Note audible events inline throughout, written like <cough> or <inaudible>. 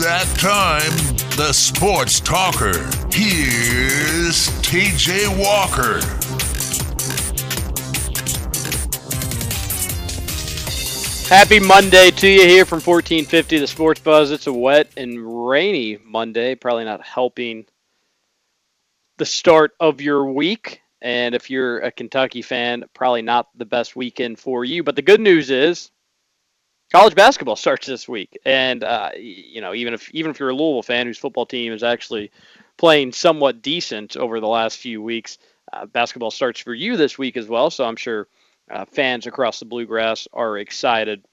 That time, the sports talker. Here's TJ Walker. Happy Monday to you here from 1450 The Sports Buzz. It's a wet and rainy Monday, probably not helping the start of your week. And if you're a Kentucky fan, probably not the best weekend for you. But the good news is college basketball starts this week, and uh, you know even if even if you're a Louisville fan whose football team is actually playing somewhat decent over the last few weeks, uh, basketball starts for you this week as well. So I'm sure uh, fans across the bluegrass are excited,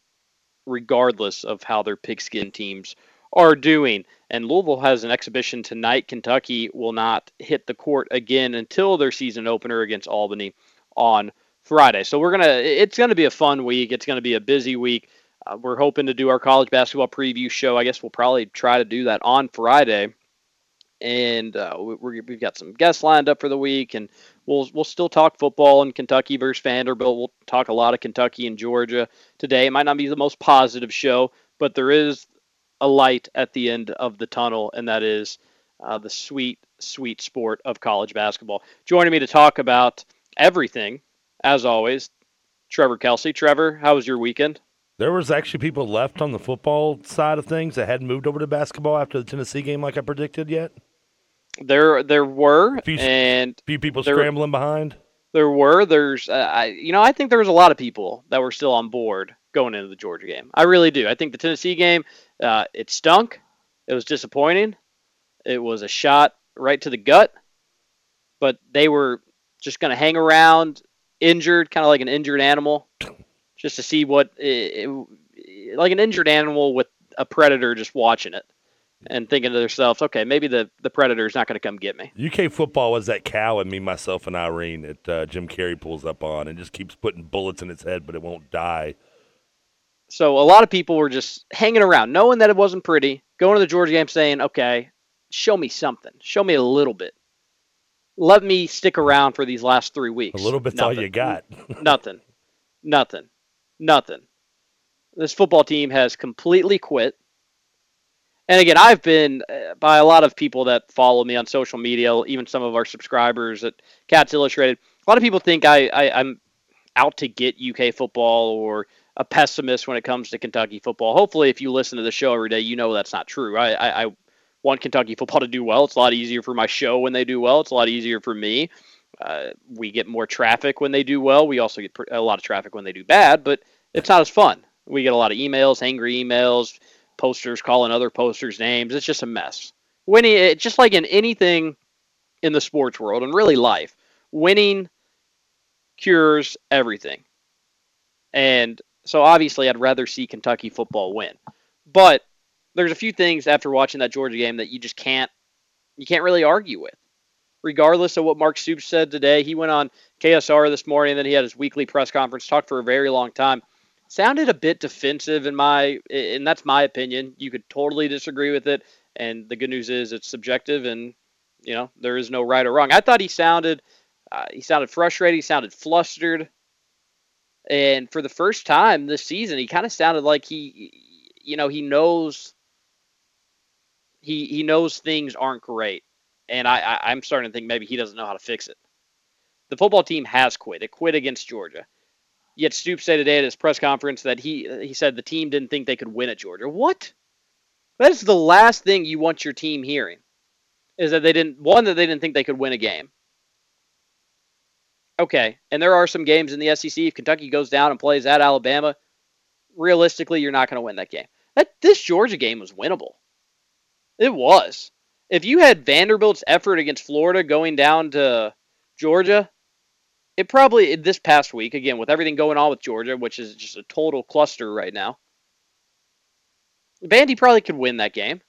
regardless of how their pigskin teams are doing. And Louisville has an exhibition tonight. Kentucky will not hit the court again until their season opener against Albany on Friday. So we're gonna. It's gonna be a fun week. It's gonna be a busy week. Uh, we're hoping to do our college basketball preview show. I guess we'll probably try to do that on Friday. And uh, we have got some guests lined up for the week, and we'll we'll still talk football and Kentucky versus Vanderbilt. We'll talk a lot of Kentucky and Georgia today. It might not be the most positive show, but there is a light at the end of the tunnel, and that is uh, the sweet, sweet sport of college basketball. Joining me to talk about everything, as always, Trevor Kelsey. Trevor, how was your weekend? There was actually people left on the football side of things that hadn't moved over to basketball after the Tennessee game, like I predicted yet. There, there were, few, and few people there, scrambling behind. There were. There's, uh, I, you know, I think there was a lot of people that were still on board going into the Georgia game. I really do. I think the Tennessee game, uh, it stunk. It was disappointing. It was a shot right to the gut. But they were just going to hang around, injured, kind of like an injured animal, <laughs> just to see what, it, it, like an injured animal with a predator just watching it and thinking to themselves, okay, maybe the, the predator is not going to come get me. UK football was that cow and me, myself, and Irene that uh, Jim Carrey pulls up on and just keeps putting bullets in its head, but it won't die. So a lot of people were just hanging around, knowing that it wasn't pretty, going to the Georgia game saying, okay, show me something. Show me a little bit. Let me stick around for these last three weeks. A little bit's Nothing. all you got. <laughs> Nothing. Nothing. Nothing. This football team has completely quit. And again, I've been uh, by a lot of people that follow me on social media, even some of our subscribers at Cats Illustrated. A lot of people think I, I I'm out to get UK football or a pessimist when it comes to Kentucky football. Hopefully, if you listen to the show every day, you know that's not true. I, I, I want Kentucky football to do well. It's a lot easier for my show when they do well. It's a lot easier for me. Uh, we get more traffic when they do well. We also get a lot of traffic when they do bad, but it's not as fun. We get a lot of emails, angry emails, posters calling other posters names. It's just a mess. Winning, just like in anything in the sports world and really life, winning cures everything. And so obviously, I'd rather see Kentucky football win. But there's a few things after watching that Georgia game that you just can't you can't really argue with. Regardless of what Mark Stoops said today, he went on KSR this morning, and then he had his weekly press conference, talked for a very long time. Sounded a bit defensive in my and that's my opinion. You could totally disagree with it. And the good news is it's subjective and you know, there is no right or wrong. I thought he sounded uh, he sounded frustrated, he sounded flustered. And for the first time this season, he kind of sounded like he, you know, he knows he he knows things aren't great, and I, I I'm starting to think maybe he doesn't know how to fix it. The football team has quit. It quit against Georgia. Yet Stoops said today at his press conference that he he said the team didn't think they could win at Georgia. What? That is the last thing you want your team hearing. Is that they didn't one that they didn't think they could win a game. Okay, and there are some games in the SEC. If Kentucky goes down and plays at Alabama, realistically, you're not going to win that game. That this Georgia game was winnable. It was. If you had Vanderbilt's effort against Florida going down to Georgia, it probably this past week again with everything going on with Georgia, which is just a total cluster right now. Vandy probably could win that game.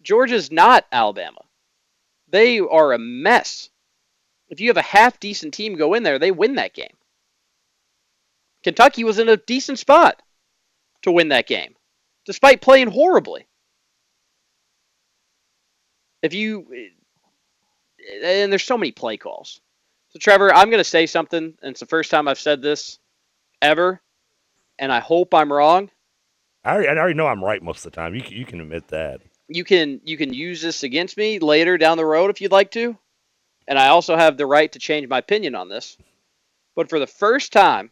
Georgia's not Alabama. They are a mess. If you have a half decent team go in there, they win that game. Kentucky was in a decent spot to win that game, despite playing horribly. If you, eh, and there's so many play calls. So, Trevor, I'm going to say something, and it's the first time I've said this ever, and I hope I'm wrong. I already, I already know I'm right most of the time. You can, you can admit that. You can you can use this against me later down the road if you'd like to, and I also have the right to change my opinion on this. But for the first time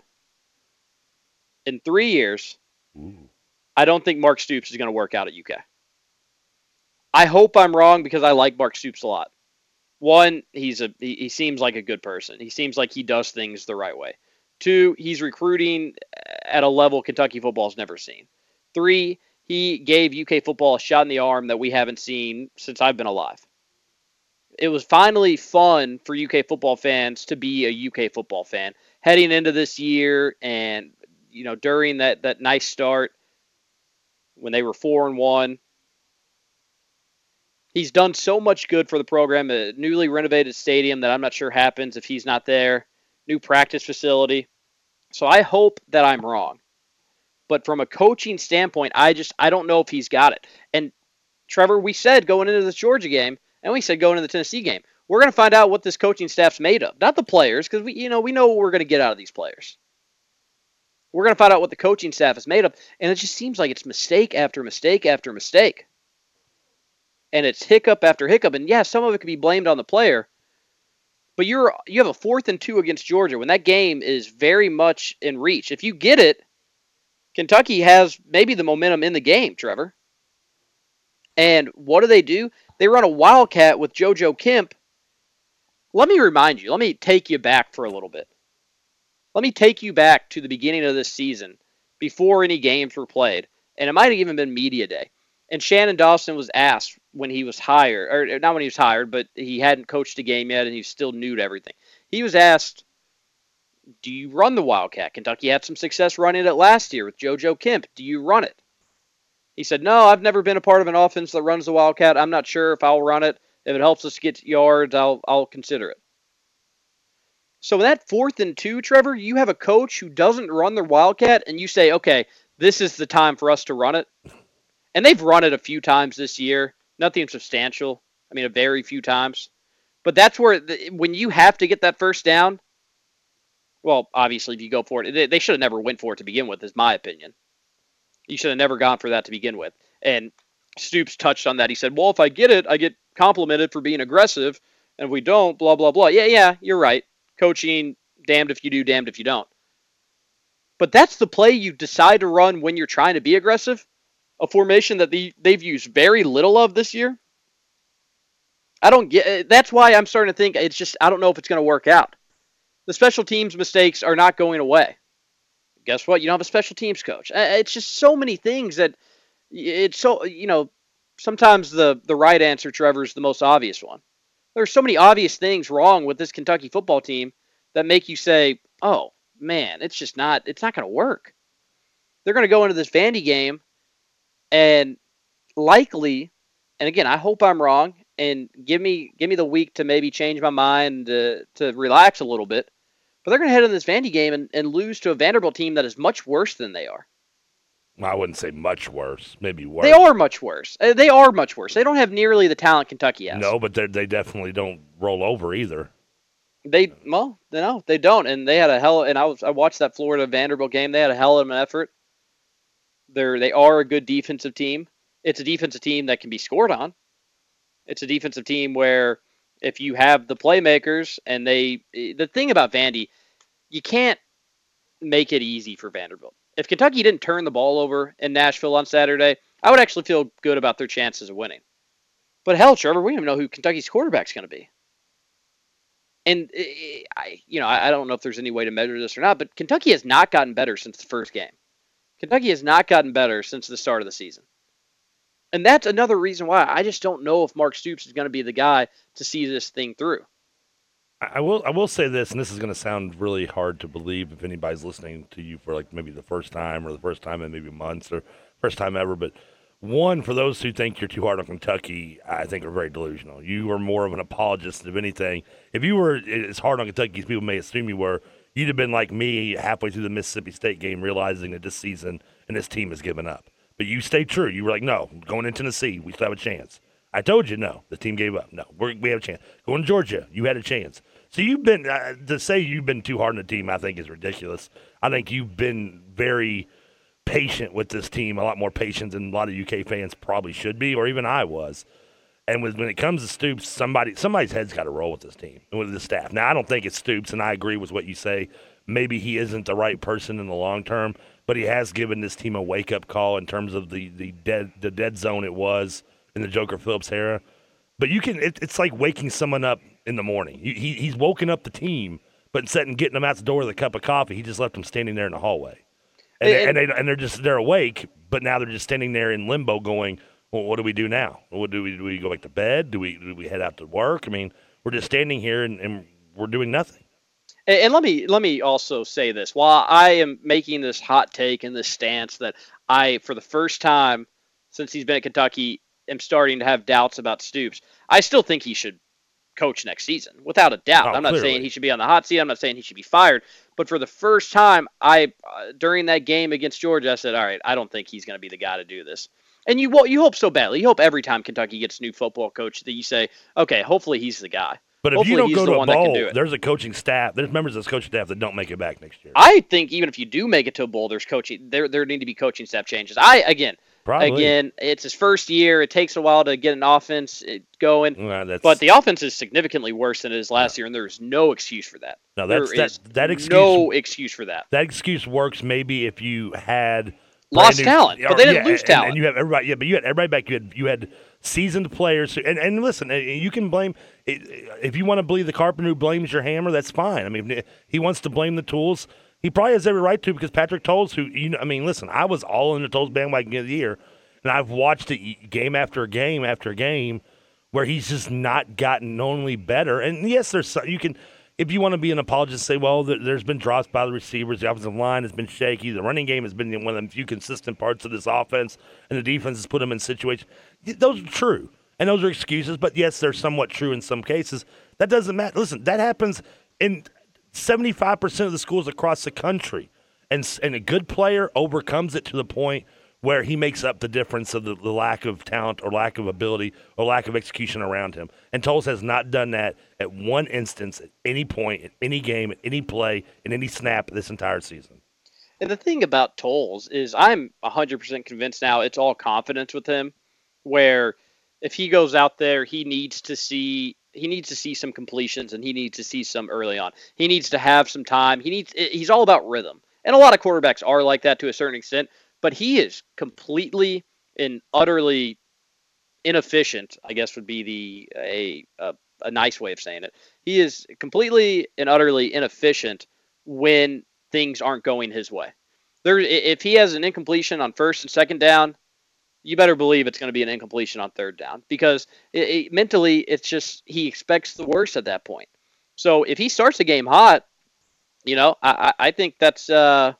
in three years, Ooh. I don't think Mark Stoops is going to work out at UK. I hope I'm wrong because I like Mark Stoops a lot. One, he's a he, he seems like a good person. He seems like he does things the right way. Two, he's recruiting at a level Kentucky football's never seen. Three, he gave UK football a shot in the arm that we haven't seen since I've been alive. It was finally fun for UK football fans to be a UK football fan heading into this year and you know during that that nice start when they were 4 and 1 He's done so much good for the program. A newly renovated stadium that I'm not sure happens if he's not there. New practice facility. So I hope that I'm wrong. But from a coaching standpoint, I just I don't know if he's got it. And Trevor, we said going into the Georgia game, and we said going into the Tennessee game, we're going to find out what this coaching staff's made of. Not the players, because we you know we know what we're going to get out of these players. We're going to find out what the coaching staff is made of, and it just seems like it's mistake after mistake after mistake and it's hiccup after hiccup. And yeah, some of it could be blamed on the player. But you're you have a fourth and two against Georgia when that game is very much in reach. If you get it, Kentucky has maybe the momentum in the game, Trevor. And what do they do? They run a wildcat with JoJo Kemp. Let me remind you, let me take you back for a little bit. Let me take you back to the beginning of this season before any games were played. And it might have even been media day. And Shannon Dawson was asked when he was hired, or not when he was hired, but he hadn't coached a game yet and he was still new to everything. He was asked, Do you run the Wildcat? Kentucky had some success running it last year with JoJo Kemp. Do you run it? He said, No, I've never been a part of an offense that runs the Wildcat. I'm not sure if I'll run it. If it helps us get yards, I'll, I'll consider it. So, in that fourth and two, Trevor, you have a coach who doesn't run the Wildcat, and you say, Okay, this is the time for us to run it and they've run it a few times this year. Nothing substantial. I mean, a very few times. But that's where the, when you have to get that first down. Well, obviously, if you go for it, they, they should have never went for it to begin with. Is my opinion. You should have never gone for that to begin with. And Stoops touched on that. He said, "Well, if I get it, I get complimented for being aggressive, and if we don't, blah blah blah." Yeah, yeah, you're right. Coaching, damned if you do, damned if you don't. But that's the play you decide to run when you're trying to be aggressive a formation that the, they've used very little of this year. I don't get that's why I'm starting to think it's just I don't know if it's going to work out. The special teams mistakes are not going away. Guess what? You don't have a special teams coach. It's just so many things that it's so you know sometimes the the right answer Trevor is the most obvious one. There's so many obvious things wrong with this Kentucky football team that make you say, "Oh, man, it's just not it's not going to work." They're going to go into this Vandy game and likely, and again, I hope I'm wrong, and give me give me the week to maybe change my mind to, to relax a little bit. But they're going to head in this Vandy game and, and lose to a Vanderbilt team that is much worse than they are. I wouldn't say much worse. Maybe worse. They are much worse. Uh, they are much worse. They don't have nearly the talent Kentucky has. No, but they definitely don't roll over either. They well, no, they don't. And they had a hell. And I was I watched that Florida Vanderbilt game. They had a hell of an effort. They're they are a good defensive team. It's a defensive team that can be scored on. It's a defensive team where if you have the playmakers and they the thing about Vandy, you can't make it easy for Vanderbilt. If Kentucky didn't turn the ball over in Nashville on Saturday, I would actually feel good about their chances of winning. But hell, Trevor, we don't even know who Kentucky's quarterback's going to be. And eh, eh, I, you know, I don't know if there's any way to measure this or not, but Kentucky has not gotten better since the first game. Kentucky has not gotten better since the start of the season. And that's another reason why I just don't know if Mark Stoops is going to be the guy to see this thing through. I will I will say this, and this is going to sound really hard to believe if anybody's listening to you for like maybe the first time or the first time in maybe months or first time ever. But one, for those who think you're too hard on Kentucky, I think are very delusional. You are more of an apologist of anything. If you were eh, as hard on Kentucky as people may assume you were, you'd have been like me halfway through the Mississippi State game, realizing that this season and this team has given up. But you stayed true. You were like, no, going into Tennessee, we still have a chance. I told you, no, the team gave up. No, we have a chance. Going to Georgia, you had a chance. So you've been uh, to say you've been too hard on the team. I think is ridiculous. I think you've been very patient with this team, a lot more patient than a lot of UK fans probably should be, or even I was. And when it comes to Stoops, somebody somebody's head's got to roll with this team and with the staff. Now I don't think it's Stoops, and I agree with what you say. Maybe he isn't the right person in the long term, but he has given this team a wake up call in terms of the the dead the dead zone it was in the Joker Phillips era. But you can it, it's like waking someone up in the morning. He, he he's woken up the team, but instead of getting them out the door with a cup of coffee, he just left them standing there in the hallway, and, and, and they and they're just they're awake, but now they're just standing there in limbo, going well, what do we do now? What do we do? We go back to bed? Do we do we head out to work? I mean, we're just standing here and, and we're doing nothing. And, and let me let me also say this: while I am making this hot take and this stance that I, for the first time since he's been at Kentucky, am starting to have doubts about Stoops, I still think he should coach next season, without a doubt. Oh, I'm not clearly. saying he should be on the hot seat. I'm not saying he should be fired. But for the first time, I uh, during that game against Georgia, I said, "All right, I don't think he's going to be the guy to do this." And you you hope so badly. You hope every time Kentucky gets a new football coach that you say, "Okay, hopefully he's the guy." But if Hopefully you don't go to a bowl, do there's a coaching staff. There's members of this coaching staff that don't make it back next year. I think even if you do make it to a bowl, there's coaching. There there need to be coaching staff changes. I again, Probably. again, it's his first year. It takes a while to get an offense uh, going. Well, But the offense is significantly worse than it is last year, and there's no excuse for that. no, that's There is that that excuse. no excuse for that. that excuse works maybe if you had Lost new- talent, but they didn't yeah, lose and- talent. And you have everybody, yeah, but you had everybody back. You had you had seasoned players, who, and and listen, you can blame if you want to believe the carpenter who blames your hammer. That's fine. I mean, he wants to blame the tools. He probably has every right to because Patrick Towles, who you know, I mean, listen, I was all in the Towles bandwagon of the year, and I've watched it game after game after game where he's just not gotten only better. And yes, there's some, you can if you want to be an apologist, say, well, there, there's been drops by the receivers, the offensive line has been shaky, the running game has been one of the few consistent parts of this offense, and the defense has put them in situations. Those are true, and those are excuses. But yes, they're somewhat true in some cases. That doesn't matter. Listen, that happens in 75% of the schools across the country, and and a good player overcomes it to the point where he makes up the difference of the, the lack of talent or lack of ability or lack of execution around him. And Towles has not done that at one instance, at any point, at any game, at any play, in any snap this entire season. And the thing about Towles is I'm 100% convinced now it's all confidence with him where if he goes out there he needs to see he needs to see some completions and he needs to see some early on. He needs to have some time. He needs he's all about rhythm. And a lot of quarterbacks are like that to a certain extent, but he is completely and utterly inefficient, I guess would be the a a, a nice way of saying it. He is completely and utterly inefficient when things aren't going his way. There, if he has an incompletion on first and second down, you better believe it's going to be an incompletion on third down because it, it- mentally it's just he expects the worst at that point. So if he starts the game hot, you know, I, I I think that's uh,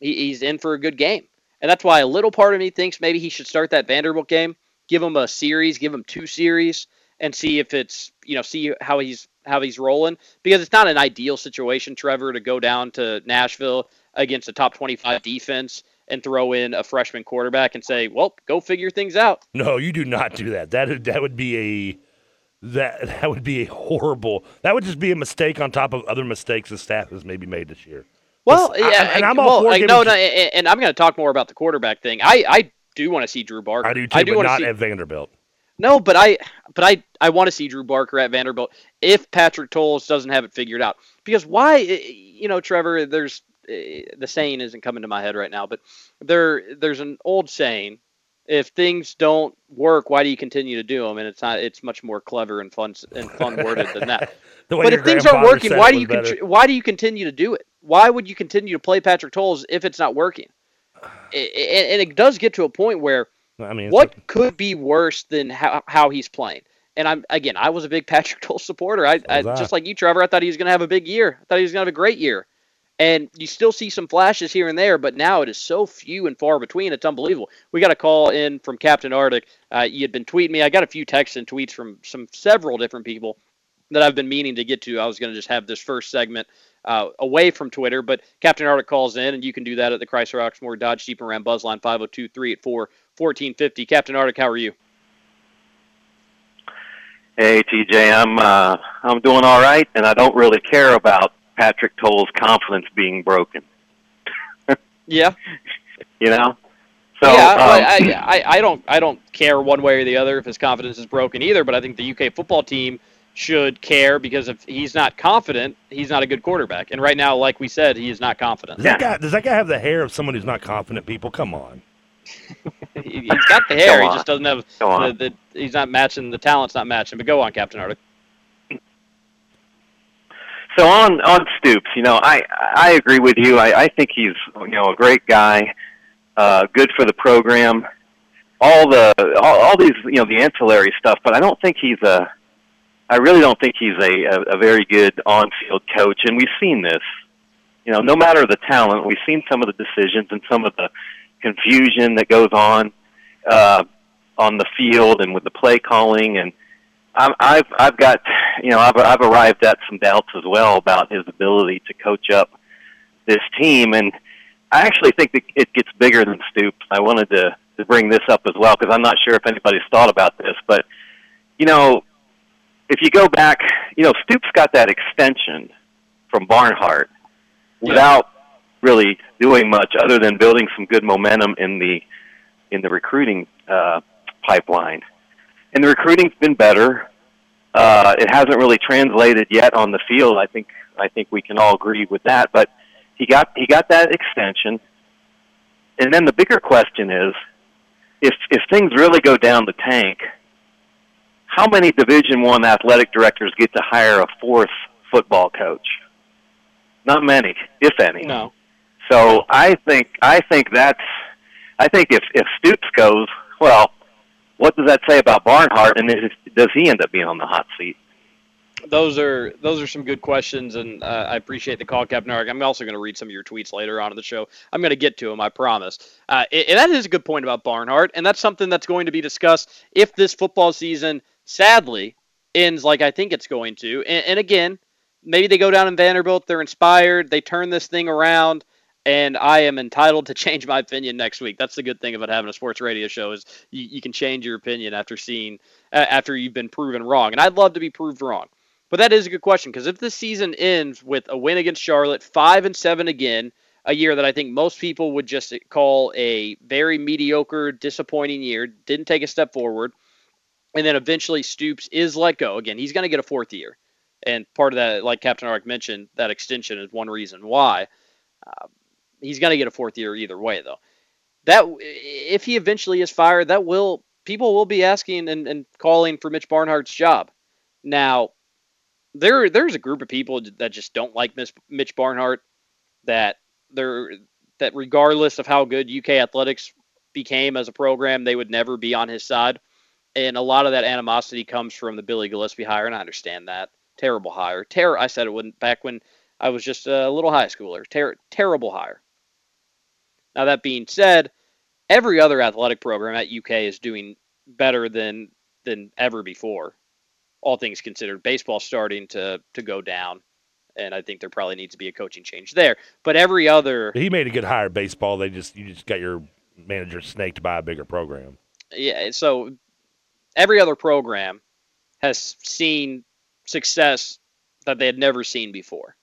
he, he's in for a good game, and that's why a little part of me thinks maybe he should start that Vanderbilt game, give him a series, give him two series, and see if it's you know see how he's how he's rolling because it's not an ideal situation, Trevor, to go down to Nashville against a top 25 defense and throw in a freshman quarterback and say, "Well, go figure things out." No, you do not do that. That that would be a that that would be a horrible. That would just be a mistake on top of other mistakes the staff has maybe made this year. Well, Listen, I- yeah, and I'm well, all for like, no, no, and, and I'm going to talk more about the quarterback thing. I, I do want to see Drew Barker. I do too, I do but not see. at Vanderbilt. No, but I, but I, I want to see Drew Barker at Vanderbilt if Patrick Towles doesn't have it figured out. Because why, you know, Trevor, there's eh, the saying isn't coming to my head right now, but there, there's an old saying: if things don't work, why do you continue to do them? And it's not. It's much more clever and fun and fun worded than that. <laughs> But if things aren't working, why do you better. contr- why do you continue to do it? Why would you continue to play Patrick Towles if it's not working? <sighs> And it does get to a point where I mean, what like- could be worse than how, how he's playing? And I'm again, I was a big <laughs> Patrick Towles supporter. I, I just like you, Trevor. I thought he was going to have a big year. I thought he was going to have a great year. And you still see some flashes here and there, but now it is so few and far between. It's unbelievable. We got a call in from Captain Arctic. Uh, you had been tweeting me. I got a few texts and tweets from some several different people that I've been meaning to get to. I was going to just have this first segment uh, away from Twitter, but Captain Arctic calls in, and you can do that at the Chrysler Oxmoor Dodge Jeep and Ram Buzz line 502 384 1450. Captain Arctic, how are you? Hey TJ, I'm uh, I'm doing all right, and I don't really care about Patrick Towles' confidence being broken. <laughs> Yeah. You know. So yeah, um, I, I, I don't I don't care one way or the other if his confidence is broken either. But I think the UK football team should care because if he's not confident, he's not a good quarterback. And right now, like we said, he is not confident. Does that guy does that guy have the hair of someone who's not confident? People, come on. <laughs> He- he's got the hair. Go He just doesn't have Go the, the. He's not matching. The talent's not matching. But go on, Captain Arctic. So on on Stoops, you know, I I agree with you. I, I think he's you know a great guy, uh, good for the program, all the all, all these you know the ancillary stuff. But I don't think he's a. I really don't think he's a a, a very good on field coach, and we've seen this. You know, no matter the talent, we've seen some of the decisions and some of the confusion that goes on uh, on the field and with the play calling and I'm, I've I've got you know I've I've arrived at some doubts as well about his ability to coach up this team, and I actually think that it gets bigger than Stoops. I wanted to to bring this up as well because I'm not sure if anybody's thought about this, but you know, if you go back, you know, Stoops got that extension from Barnhart without really doing much other than building some good momentum in the in the recruiting uh, pipeline and the recruiting's been better. Uh, it hasn't really translated yet on the field. I think I think we can all agree with that. But he got he got that extension, and then the bigger question is, if if things really go down the tank, how many Division One athletic directors get to hire a fourth football coach? Not many, if any. No. So I think I think that's I think if if Stoops goes, well, what does that say about Barnhart, and is, does he end up being on the hot seat? Those are those are some good questions, and uh, I appreciate the call, Captain Arc. I'm also going to read some of your tweets later on in the show. I'm going to get to them, I promise. Uh, and that is a good point about Barnhart, and that's something that's going to be discussed if this football season, sadly, ends like I think it's going to. And, and again, maybe they go down in Vanderbilt, they're inspired, they turn this thing around, and I am entitled to <laughs> change my opinion next week. That's the good thing about having a sports radio show is you, you can change your opinion after seeing uh, after you've been proven wrong. And I'd love to be proved wrong. But that is a good question because if this season ends with a win against Charlotte, five and seven again, a year that I think most people would just call a very mediocre, disappointing year, didn't take a step forward, and then eventually Stoops is let go again. He's going to get a fourth year, and part of that, like Captain Ark mentioned, that extension is one reason why. Uh, he's going to get a fourth year either way, though. That if he eventually is fired, that will people will be asking and, and calling for Mitch Barnhart's job. Now, there there's a group of people that just don't like Miss, Mitch Barnhart. That they're that regardless of how good UK athletics became as a program, they would never be on his side. And a lot of that animosity comes from the Billy Gillispie hire, and I understand that. Terrible hire. Ter- I said it when back when I was just a little high schooler. Ter- terrible hire. Now that being said, every other athletic program at UK is doing better than than ever before. All things considered, baseball starting to to go down, and I think there probably needs to be a coaching change there. But every other, He made a good hire. Baseball. They just you just got your manager snaked by a bigger program. yeah, so every other program has seen success that they had never seen before.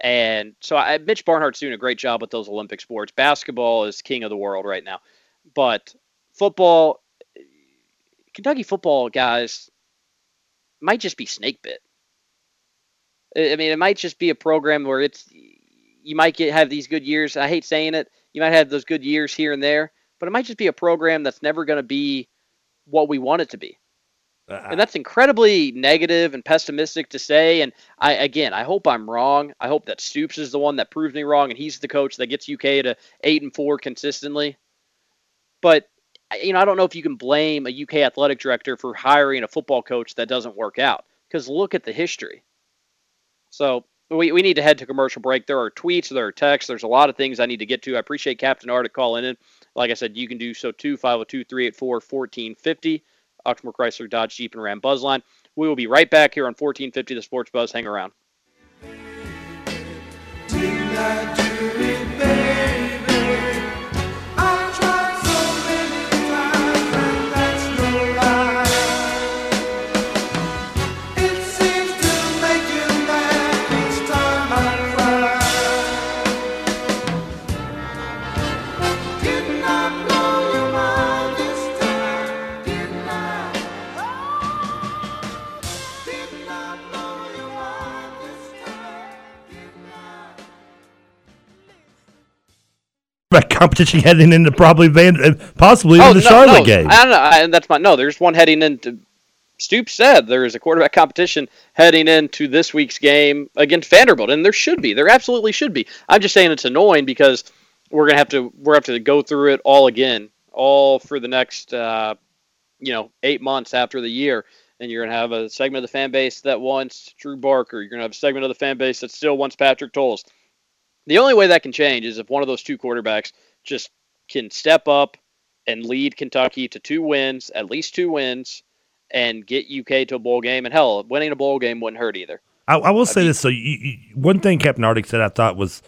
And so I, Mitch Barnhart's doing a great job with those Olympic sports. Basketball is king of the world right now, but football, Kentucky football guys might just be snake bit. I mean, it might just be a program where it's you might get have these good years. I hate saying it. You might have those good years here and there, but it might just be a program that's never going to be what we want it to be. Uh, And that's incredibly negative and pessimistic to say. And I again, I hope I'm wrong. I hope that Stoops is the one that proves me wrong, and he's the coach that gets UK to eight and four consistently. But you know, I don't know if you can blame a UK athletic director for hiring a football coach that doesn't work out. Because look at the history. So we, we need to head to commercial break. There are tweets, there are texts, there's a lot of things I need to get to. I appreciate Captain Arctic calling in. Like I said, you can do so too. 502 384 1450. Oxmoor Chrysler Dodge Jeep and Ram Buzzline. We will be right back here on 1450 The Sports Buzz. Hang around. <laughs> competition heading into probably Van, uh, possibly oh, the no, Charlotte no, game. I don't know. I, that's my no. There's one heading into. Stoops said there is a quarterback competition heading into this week's game against Vanderbilt, and there should be. There absolutely should be. I'm just saying it's annoying because we're gonna have to we're have to go through it all again, all for the next uh, you know eight months after the year, and you're gonna have a segment of the fan base that wants Drew Barker. You're gonna have a segment of the fan base that still wants Patrick Towles. The only way that can change is if one of those two quarterbacks just can step up and lead Kentucky to two wins, at least two wins, and get UK to a bowl game. And hell, winning a bowl game wouldn't hurt either. I, I will say this. So, you, you, one thing Captain Arctic said I thought was,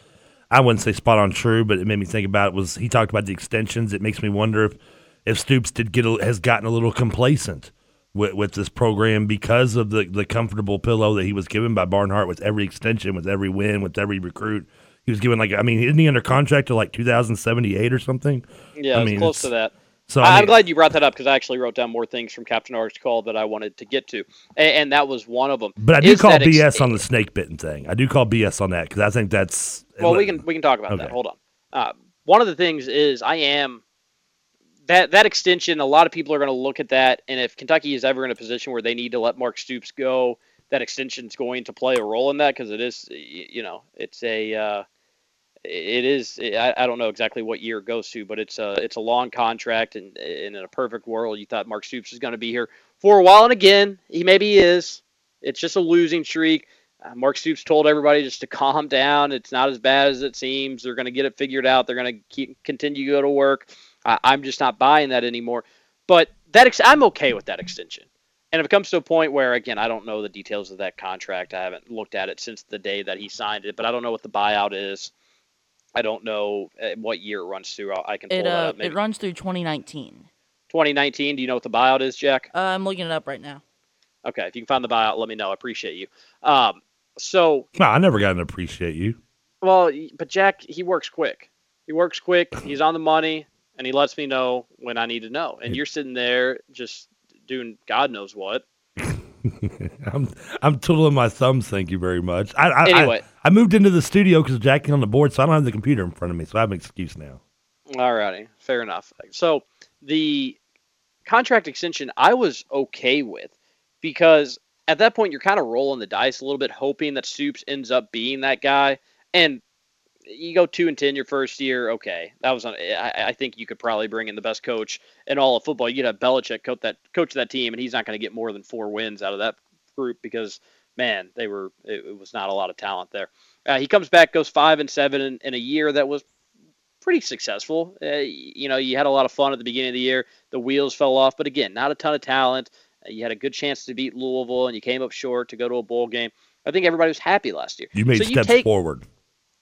I wouldn't say spot on true, but it made me think about it. Was he talked about the extensions? It makes me wonder if if Stoops did get a, has gotten a little complacent with, with this program because of the the comfortable pillow that he was given by Barnhart with every extension, with every win, with every recruit. He was given like I mean, isn't he under contract to like 2078 or something? Yeah, I it's mean, close to that. So I am mean, glad you brought that up because I actually wrote down more things from Captain Arc's call that I wanted to get to, and, and that was one of them. but I do Is call that ex- BS on the snake bitten thing. I do call BS on that because I think that's Well, we can we can talk about that. Hold on. Uh, one of the things is I am that that extension. A lot of people are going to look at that, and if Kentucky is ever in a position where they need to let Mark Stoops go, that extension is going to play a role in that because it is, you know, it's a. Uh, it is. I, I don't know exactly what year it goes to, but it's a it's a long contract, and, and in a perfect world, you thought Mark Stoops was going to be here for a while, and again, he maybe is. It's just a losing streak. Uh, Mark Stoops told everybody just to <laughs> calm down. It's not as bad as it seems. They're going to get it figured out. They're going to keep continue to go to work. I I'm just not buying that anymore. But that ex- I'm okay with that extension. And if it comes to a point where, again, I don't know the details of that contract. I haven't looked at it since the day that he signed it, but I don't know what the buyout is. I don't know uh, what year it runs through. I I can pull It that uh up. Maybe it runs through 2019. 2019. Do you know what the buyout is, Jack? Uh, I'm looking it up right now. Okay, if you can find the buyout, let me know. I appreciate you. Um, so No, I never got to appreciate you. Well, but Jack, he works quick. He works quick. <clears throat> He's on the money, and he lets me know when I need to know. And you're sitting there just doing God knows what. <laughs> I'm I'm twiddling my thumbs. Thank you very much. I, I, Anyway. I, I moved into the studio because Jack's on the board, so I don't have the computer in front of me, so I have an excuse now. Alrighty, fair enough. So the contract extension, I was okay with because at that point you're kind of rolling the dice a little bit, hoping that Stoops ends up being that guy. And you go two and ten your first year, okay, that was on. I, I think you could probably bring in the best coach in all of football. You could have Belichick coach that coach that team, and he's not going to get more than four wins out of that group because man, they were it, it was not a lot of talent there. Uh, he comes back, goes five and seven in, in a year that was pretty successful. Uh, you know, you had a lot of fun at the beginning of the year. The wheels fell off, but again, not a ton of talent. Uh, you had a good chance to beat Louisville, and you came up short to go to a bowl game. I think everybody was happy last year. You made so steps you take, forward.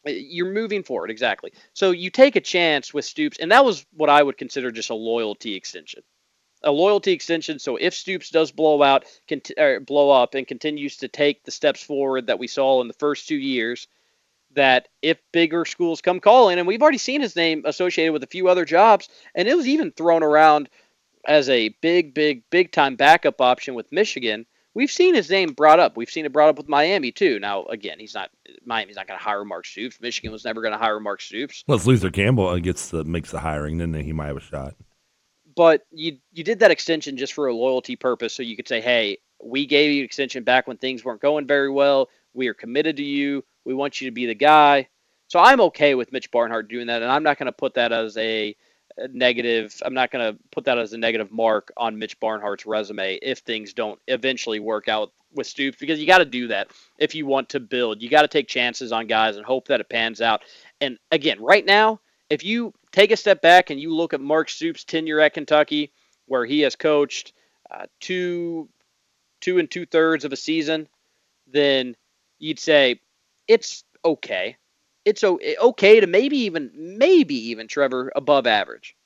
Uh, you're moving forward, exactly. So you take a chance with Stoops, and that was what I would consider just a loyalty extension. A loyalty extension. So if Stoops does blow out, cont- or er, blow up, and continues to take the steps forward that we saw in the first two years, that if bigger schools come calling, and we've already seen his name associated with a few other jobs, and it was even thrown around as a big, big, big time backup option with Michigan. We've seen his name brought up. We've seen it brought up with Miami too. Now, again, he's not Miami's not going to hire Mark Stoops. Michigan was never going to hire Mark Stoops. Unless Luther Campbell uh, gets the makes the hiring, then he might have a shot. But you you did that extension just for a loyalty purpose, so you could say, "Hey, we gave you an extension back when things weren't going very well. We are committed to you. We want you to be the guy." So I'm okay with Mitch Barnhart doing that, and I'm not going to put that as a negative. I'm not going to put that as a negative mark on Mitch Barnhart's resume if things don't eventually work out with Stoops, because you got to do that if you want to build. You got to take chances on guys and hope that it pans out. And again, right now, if you take a step back and you look at Mark Stoops' tenure at Kentucky, where he has coached uh, two, two and two thirds of a season, then you'd say it's okay. It's o- okay to maybe even maybe even Trevor above average,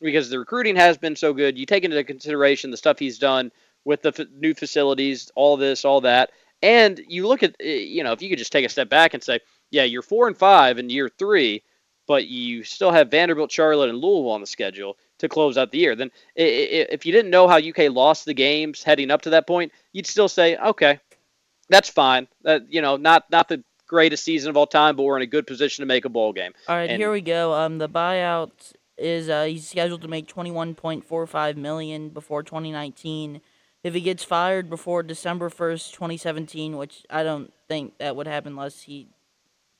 because the recruiting has been so good. You take into consideration the stuff he's done with the f- new facilities, all this, all that, and you look at eh, you know if you could just take a step back and say, yeah, you're four and five in year three, but you still have Vanderbilt, Charlotte, and Louisville on the schedule to close out the year. Then if you didn't know how UK lost the games heading up to that point, you'd still say, okay, that's fine. That you know, not not the greatest season of all time, but we're in a good position to make a bowl game. All right, And- here we go. Um, the buyout is uh, he's scheduled to make twenty one point four five million before twenty nineteen. If he gets fired before December first, twenty seventeen, which I don't think that would happen unless he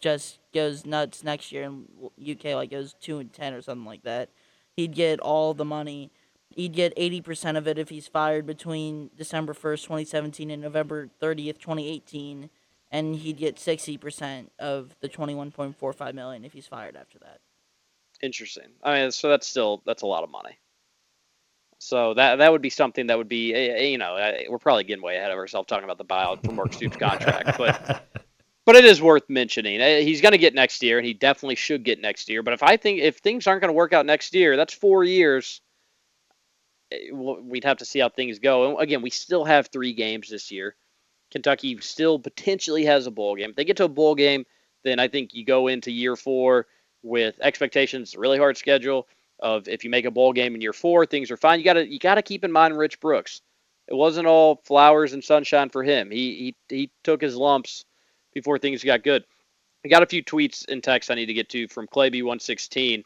just goes nuts next year and UK like goes two and ten or something like that, he'd get all the money. He'd get eighty percent of it if he's fired between December first, twenty seventeen, and November thirtieth, twenty eighteen, and he'd get sixty percent of the twenty one point four five million if he's fired after that. Interesting. I mean, so that's still that's a lot of money. So that that would be something that would be eh, eh, you know eh, we're probably getting way ahead of ourselves talking about the buyout for Mark Stoops' contract, but <laughs> but it is worth mentioning. He's going to get next year, and he definitely should get next year. But if I think if things aren't going to work out next year, that's four years. We'd have to see how things go. And again, we still have three games this year. Kentucky still potentially has a bowl game. If they get to a bowl game, then I think you go into year four with expectations, really hard schedule of if you make a bowl game in year four, things are fine. You gotta you gotta keep in mind Rich Brooks. It wasn't all flowers and sunshine for him. He he he took his lumps before things got good. I got a few tweets and texts I need to get to from Clayby116.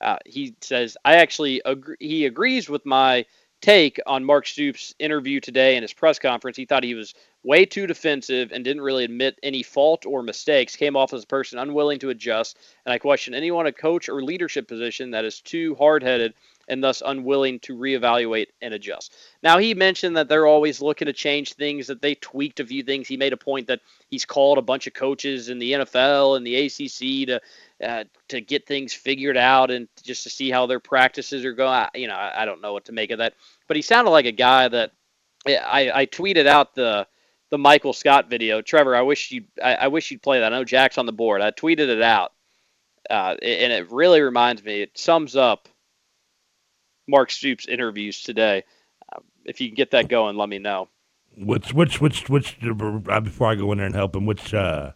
Uh, he says I actually agree, he agrees with my take on Mark Stoops' interview today and his press conference. He thought he was way too defensive and didn't really admit any fault or mistakes. Came off as a person unwilling to adjust, and I question anyone a coach or leadership position that is too hard-headed and thus unwilling to reevaluate and adjust. Now he mentioned that they're always looking to change things, that they tweaked a few things. He made a point that he's called a bunch of coaches in the NFL and the ACC to uh, to get things figured out and just to see how their practices are going. I, you know, I, I don't know what to make of that, but he sounded like a guy that I, I tweeted out the the Michael Scott video. Trevor, I wish you I, I wish you'd play that. I know Jack's on the board. I tweeted it out, uh, and it really reminds me. It sums up Mark Stoops' interviews today. Uh, if you can get that going, let me know. Which which which which uh, before I go in there and help him, which uh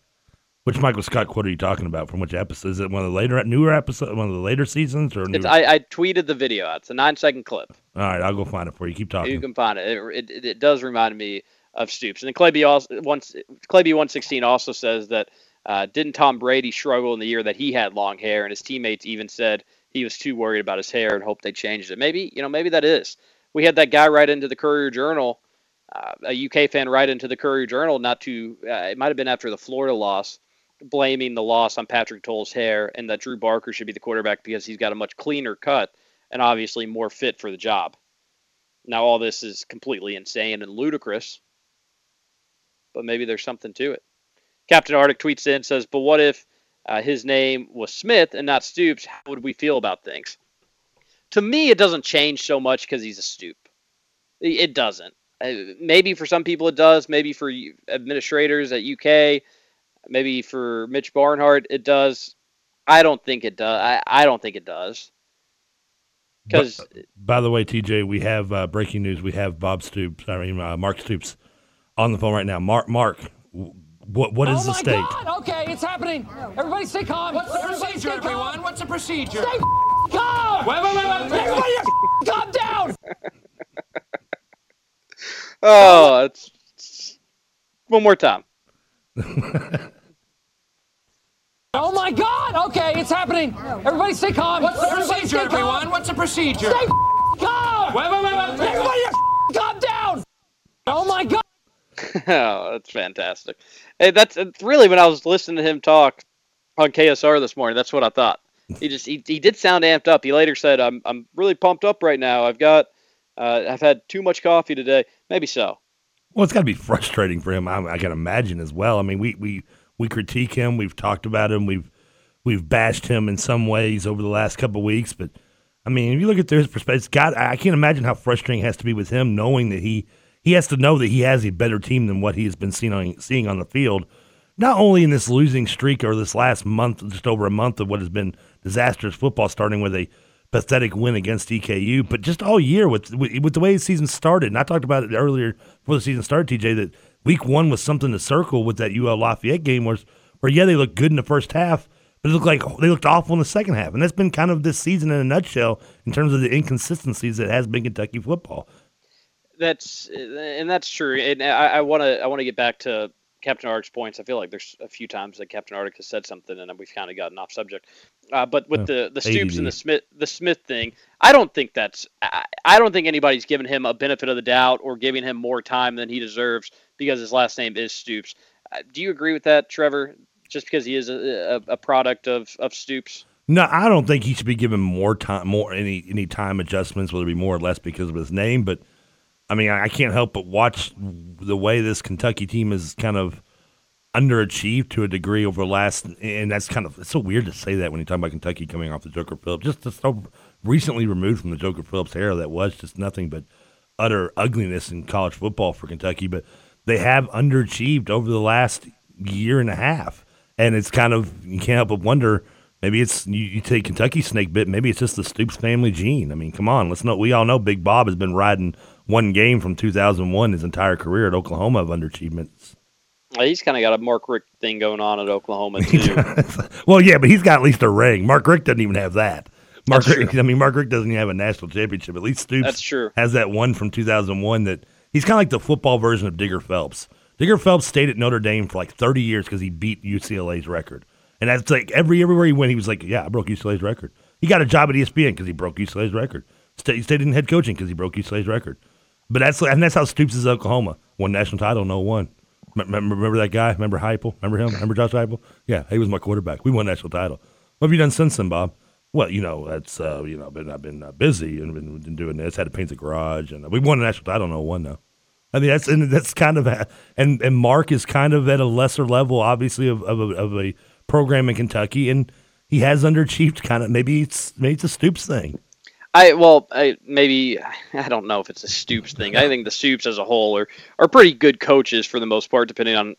which Michael Scott quote are you talking about? From which episode? Is it one of the later newer episodes, one of the later seasons, or. I, I tweeted the video out. It's a nine second clip. All right, I'll go find it for you. Keep talking. You can find it. It, it. it does remind me of Stoops. And then Clayby once Clayby one sixteen also says that uh, didn't Tom Brady struggle in the year that he had long hair, and his teammates even said he was too worried about his hair and hoped they changed it. Maybe you know maybe that is. We had that guy write into the Courier Journal, uh, a UK fan write into the Courier Journal, not to uh, it might have been after the Florida loss, blaming the loss on Patrick Towles' hair and that Drew Barker should be the quarterback because he's got a much cleaner cut and obviously more fit for the job. Now, all this is completely insane and ludicrous, but maybe there's something to it. Captain Arctic tweets in says, "But what if uh, his name was Smith and not Stoops? How would we feel about things?" To me, it doesn't change so much because he's a Stoop. It doesn't. Maybe for some people it does. Maybe for administrators at UK, maybe for Mitch Barnhart it does. I don't think it does. I, I don't think it does. Because By the way, TJ, we have uh, breaking news. We have Bob Stoops. I mean, uh, Mark Stoops, on the phone right now. Mark, Mark, what what is oh the my stake? God! Okay, it's happening. Everybody stay calm. What's the Everybody procedure, stay calm. everyone? What's the procedure? Stay calm. Wait, wait, wait, wait, wait. Everybody calm down. <laughs> Oh, it's, it's- one more time. <laughs> Oh my God! Okay, it's happening. Everybody stay calm. What's the Everybody procedure, stay calm. everyone? What's the procedure? Stay calm. Wait, wait, wait, wait, wait. Everybody calm down. Oh my God! <laughs> oh, that's fantastic. Hey, that's it's really when I was listening to him talk on KSR this morning. That's what I thought. He just he, he did sound amped up. He later said, "I'm I'm really pumped up right now. I've got uh, I've had too much coffee today. Maybe so. Well, it's got to be frustrating for him. I, I can imagine as well. I mean, we we we critique him. We've talked about him. We've we've bashed him in some ways over the last couple weeks. But I mean, if you look at his perspective, it's. I can't imagine how frustrating it has to be with him knowing that he he has to know that he has a better team than what he has been seeing on, seeing on the field. Not only in this losing streak or this last month, just over a month of what has been disastrous football, starting with a pathetic win against EKU, but just all year with with, with the way the season started. And I talked about it earlier before the season started, TJ, that week one was something to circle with that UL Lafayette game, where, where yeah, they looked good in the first half, but it looked like they looked awful in the second half. And that's been kind of this season in a nutshell in terms of the inconsistencies that has been Kentucky football. That's and that's true. And I want to I want to get back to Captain Arctic's points, I feel like there's a few times that Captain Arctic has said something, and then we've kind of gotten off subject. Uh, but with Yeah, the the Stoops ADD. and the Smith the Smith thing, I don't think that's I, I don't think anybody's given him a benefit of the doubt or giving him more time than he deserves because his last name is Stoops. Uh, do you agree with that, Trevor? Just because he is a, a, a product of, of Stoops? No, I don't think he should be given more time, more any any time adjustments, whether it be more or less because of his name. But I mean, I can't help but watch the way this Kentucky team is kind of underachieved to a degree over the last, and that's kind of it's so weird to say that when you talk about Kentucky coming off the Joker Phillips, just, just so recently removed from the Joker Phillips era that was just nothing but utter ugliness in college football for Kentucky. But they have underachieved over the last year and a half, and it's kind of you can't help but wonder. Maybe it's you, you take Kentucky snake bit. Maybe it's just the Stoops family gene. I mean, come on, let's know. We all know Big Bob has been riding one game from 2001 his entire career at Oklahoma of underachievements. He's kind of got a Mark Richt thing going on at Oklahoma <laughs> too. well, yeah, but he's got at least a ring. Mark Richt doesn't even have that. Mark That's Richt, true. I mean, Mark Richt doesn't even have a national championship. At least Stoops That's true. has that one from 2001 that he's kind of like the football version of Digger Phelps. Digger Phelps stayed at Notre Dame for like 30 years because he beat UCLA's record. And that's like every everywhere he went, he was like, "Yeah, I broke UCLA's record." He got a job at ESPN because he broke UCLA's record. He stayed in head coaching because he broke UCLA's record. But that's and that's how Stoops is Oklahoma. Won national title, no one. Remember, that guy? Remember Heupel? Remember him? Remember Josh Heupel? Yeah, he was my quarterback. We won national title. What have you done since then, Bob? Well, you know, that's uh, you know, been I've been uh, busy and been, been doing this. Had to paint the garage, and uh, we won a national title. No one though. I mean, that's and that's kind of a, and and Mark is kind of at a lesser level, obviously, of of a, of a program in Kentucky, and he has underachieved. Kind of maybe it's maybe it's a Stoops thing. I well, I maybe <laughs> I don't know if it's a Stoops thing. I think the Stoops as a whole are are pretty good coaches for the most part, depending on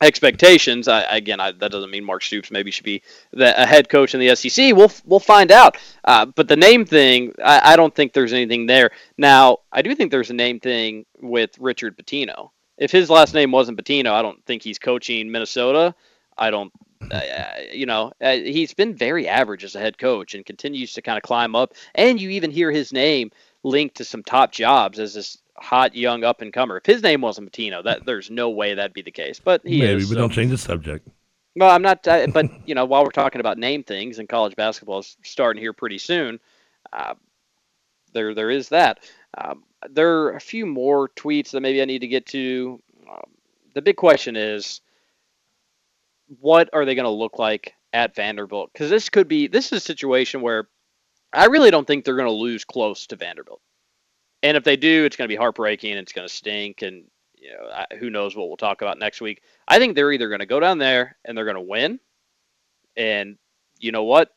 expectations. I, again, I, that doesn't mean Mark Stoops maybe should be the, a head coach in the SEC. We'll we'll find out. Uh, but the name thing, I, I don't think there's anything there. Now, I do think there's a name thing with Richard Pitino. If his last name wasn't Pitino, I don't think he's coaching Minnesota. I don't. Uh, you know, uh, he's been very average as a head coach and continues to kind of climb up. And you even hear his name linked to some top jobs as this hot young up and comer. If his name wasn't Pitino, that there's no way that'd be the case. But he maybe, is. but so- don't change the subject. well, I'm not. Uh, but <laughs> you know, while we're talking about name things and college basketball is starting here pretty soon, uh, there there is that. Um, there are a few more tweets that maybe I need to get to. Um, the big question is, what are they going to look like at Vanderbilt? Because this could be this is a situation where I really don't think they're going to lose close to Vanderbilt. And if they do, it's going to be heartbreaking. It's going to stink, and you know, I, who knows what we'll talk about next week. I think they're either going to go down there and they're going to win, and you know what?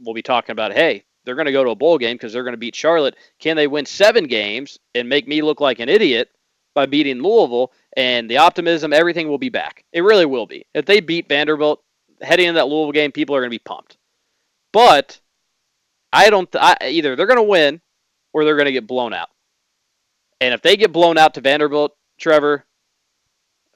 We'll be talking about, hey, they're going to go to a bowl game because they're going to beat Charlotte. Can they win seven games and make me look like an idiot by beating Louisville? And the optimism, everything will be back. It really will be. If they beat Vanderbilt heading into that Louisville game, people are going to be pumped. But I don't. I, either they're going to win or they're going to get blown out. And if they get blown out to Vanderbilt, Trevor,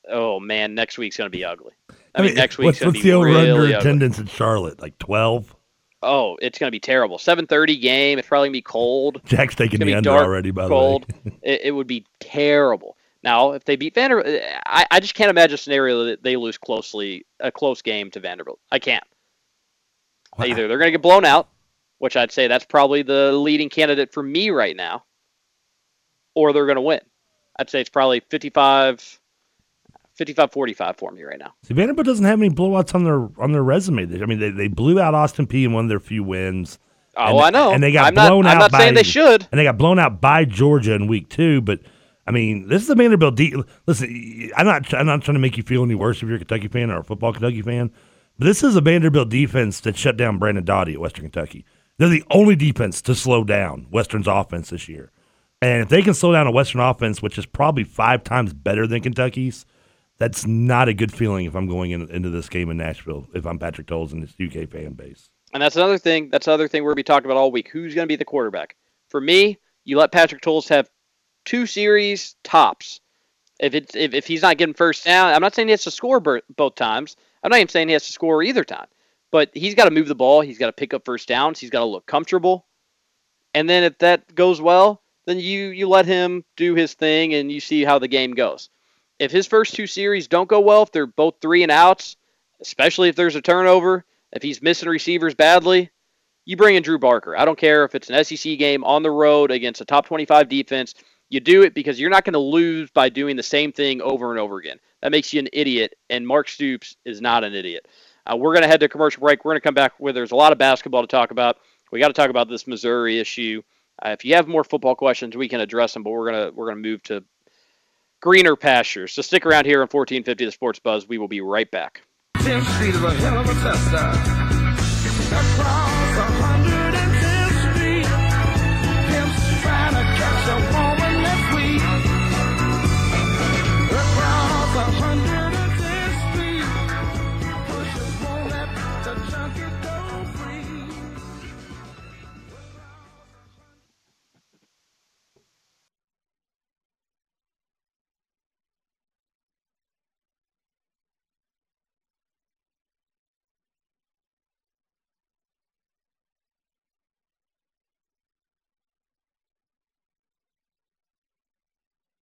oh man, next week's going to be ugly. I, mean, next week's what's, going to be the over really under ugly. attendance in Charlotte? Like twelve. Oh, it's going to be terrible. 7:30 game. It's probably going to be cold. <laughs> Jack's taking the under dark, already. By cold. the way, <laughs> it, it would be terrible. Now, if they beat Vanderbilt, I, I just can't imagine a scenario that they lose closely a close game to Vanderbilt. I can't. Wow. Either they're going to get blown out, which I'd say that's probably the leading candidate for me right now, or they're going to win. I'd say it's probably 55 55-45 for me right now. See, Vanderbilt doesn't have any blowouts on their on their resume. I mean, they, they blew out Austin Peay in one of their few wins. Oh, And- I know. and they got I'm not, blown I'm out not saying they should. and they got blown out by Georgia in week two. But I mean, this is a Vanderbilt. De- Listen, I'm not. I'm not trying to make you feel any worse if you're a Kentucky fan or a football Kentucky fan. But this is a Vanderbilt defense that shut down Brandon Doughty at Western Kentucky. They're the only defense to slow down Western's offense this year. And if they can slow down a Western offense, which is probably five times better than Kentucky's, that's not a good feeling if I'm going in, into this game in Nashville. If I'm Patrick Towles and this UK fan base. And that's another thing. That's another thing we're to be talking about all week. Who's going to be the quarterback? For me, you let Patrick Towles have two series tops. If it's if, if he's not getting first down, I'm not saying he has to score both times. I'm not even saying he has to score either time. But he's got to move the ball. He's got to pick up first downs. He's got to look comfortable. And then if that goes well, then you you let him do his thing and you see how the game goes. If his first two series don't go well, if they're both three and outs, especially if there's a turnover, if he's missing receivers badly, you bring in Drew Barker. I don't care if it's an SEC game on the road against a top 25 defense. You do it because you're not going to lose by doing the same thing over and over again. That makes you an idiot, and Mark Stoops is not an idiot. Uh, we're going to head to commercial break. We're going to come back where there's a lot of basketball to talk about. We got to talk about this Missouri issue. Uh, if you have more football questions, we can address them, but we're gonna we're gonna move to greener pastures. So stick around here on 1450 The Sports Buzz. We will be right back.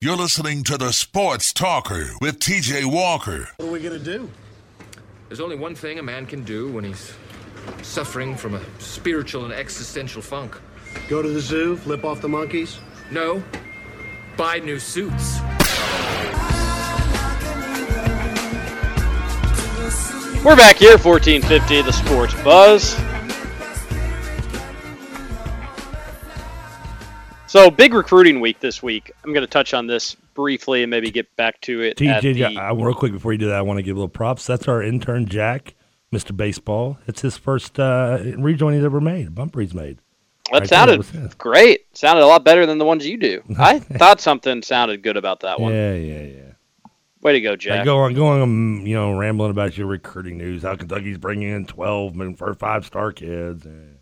You're listening to the Sports Talker with TJ Walker. What are we gonna do? There's only one thing a man can do when he's suffering from a spiritual and existential funk. Go to the zoo, flip off the monkeys? No, buy new suits. We're back here, 1450 The Sports Buzz. So big recruiting week this week. I'm going to touch on this briefly and maybe get back to it. at TJ, the- uh, real quick before you do that, I want to give a little props. That's our intern Jack, Mr. Baseball. It's his first uh, rejoin he's ever made. Bumper he's made. That Right sounded great. Sounded a lot better than the ones you do. <laughs> I thought something sounded good about that one. Yeah, yeah, yeah. Way to go, Jack. go on, going, um, you know, rambling about your recruiting news. How Kentucky's bringing in twelve men for five star kids. Eh.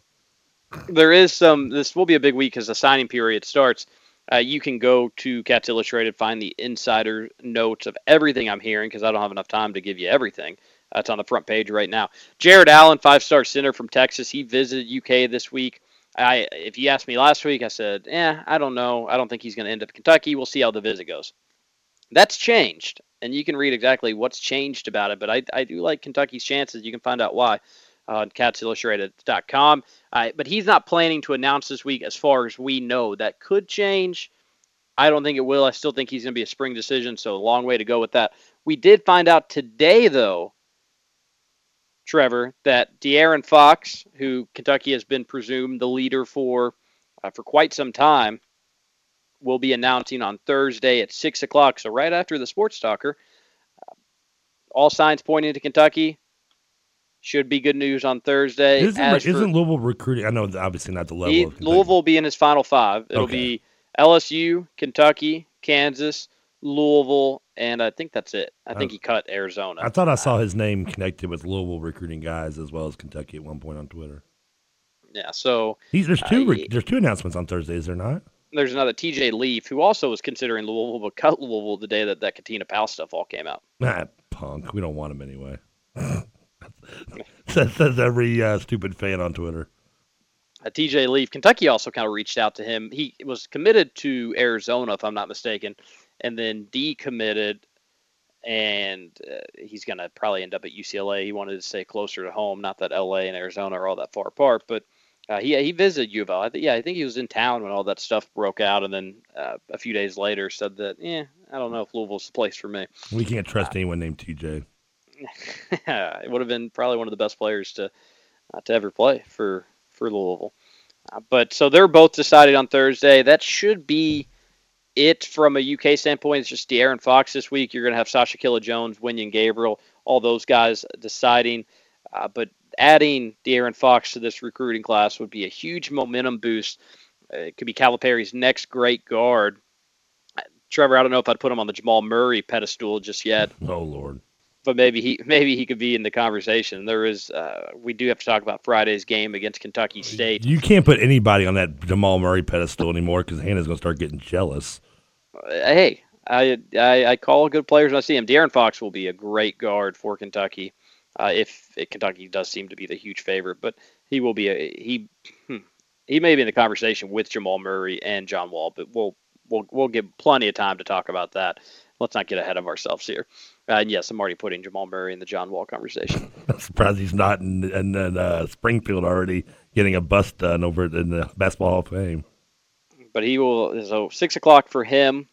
There is some. This will be a big week as the signing period starts. Uh, you can go to Cats Illustrated, find the insider notes of everything I'm hearing because I don't have enough time to give you everything. Uh, on the front page right now. Jared Allen, five-star center from Texas. He visited UK this week. I, if you asked me last week, I said, "Eh, I don't know. I don't think he's going to end up in Kentucky. We'll see how the visit goes." That's changed, and you can read exactly what's changed about it. But I, I do like Kentucky's chances. You can find out why on CatsIllustrated.com. Uh, but he's not planning to announce this week, as far as we know. That could change. I don't think it will. I still think he's going to be a spring decision, so a long way to go with that. We did find out today, though, Trevor, that De'Aaron Fox, who Kentucky has been presumed the leader for uh, for quite some time, will be announcing on Thursday at six o'clock. So right after the Sports Talker, uh, all signs pointing to Kentucky. Should be good news on Thursday. Isn't, As isn't Louisville recruiting? I know obviously not the level he, of Louisville will be in his final five. It'll Okay. be LSU, Kentucky, Kansas, Louisville, and I think that's it. I think Uh, he cut Arizona. I thought I saw his name connected with Louisville recruiting guys as well as Kentucky at one point on Twitter. yeah, so He's, there's Uh, two. he- there's two announcements on Thursday. Is there not? there's another TJ Leaf who also was considering Louisville, but cut Louisville the day that that Katina Powell stuff all came out. Nah, punk. We don't want him anyway. <laughs> <laughs> says, says every uh, stupid fan on Twitter. Uh, TJ Leaf, Kentucky also kind of reached out to him. He was committed to Arizona, if I'm not mistaken, and then decommitted, and uh, he's going to probably end up at UCLA. He wanted to stay closer to home. Not that LA and Arizona are all that far apart, but uh, he he visited U of L. I think yeah, I think he was in town when all that stuff broke out, and then uh, a few days later said that yeah, I don't know if Louisville's the place for me. We can't trust anyone named TJ. <laughs> it would have been probably one of the best players to uh, to ever play for for Louisville. Uh, but so they're both decided on Thursday. That should be it from a UK standpoint. It's just De'Aaron Fox this week. You're going to have Sasha Killa Jones, Wenyen Gabriel, all those guys deciding. Uh, but adding De'Aaron Fox to this recruiting class would be a huge momentum boost. Uh, it could be Calipari's next great guard. Trevor, I don't know if I'd put him on the Jamal Murray pedestal just yet <laughs> Oh Lord. But maybe he maybe he could be in the conversation. There is uh, we do have to talk about Friday's game against Kentucky State. You can't put anybody on that Jamal Murray pedestal anymore because Hannah's gonna start getting jealous. Uh, hey, I, I I call good players when I see them. De'Aaron Fox will be a great guard for Kentucky. Uh, if if Kentucky does seem to be the huge favorite, but he will be a he hmm, he may be in the conversation with Jamal Murray and John Wall, but we'll we'll we'll give plenty of time to talk about that let's not get ahead of ourselves here. Uh, and yes, I'm already putting Jamal Murray in the John Wall conversation. <laughs> I'm surprised he's not in, in, in uh, Springfield already getting a bust done over in the Basketball Hall of Fame. But he will. So six o'clock for him.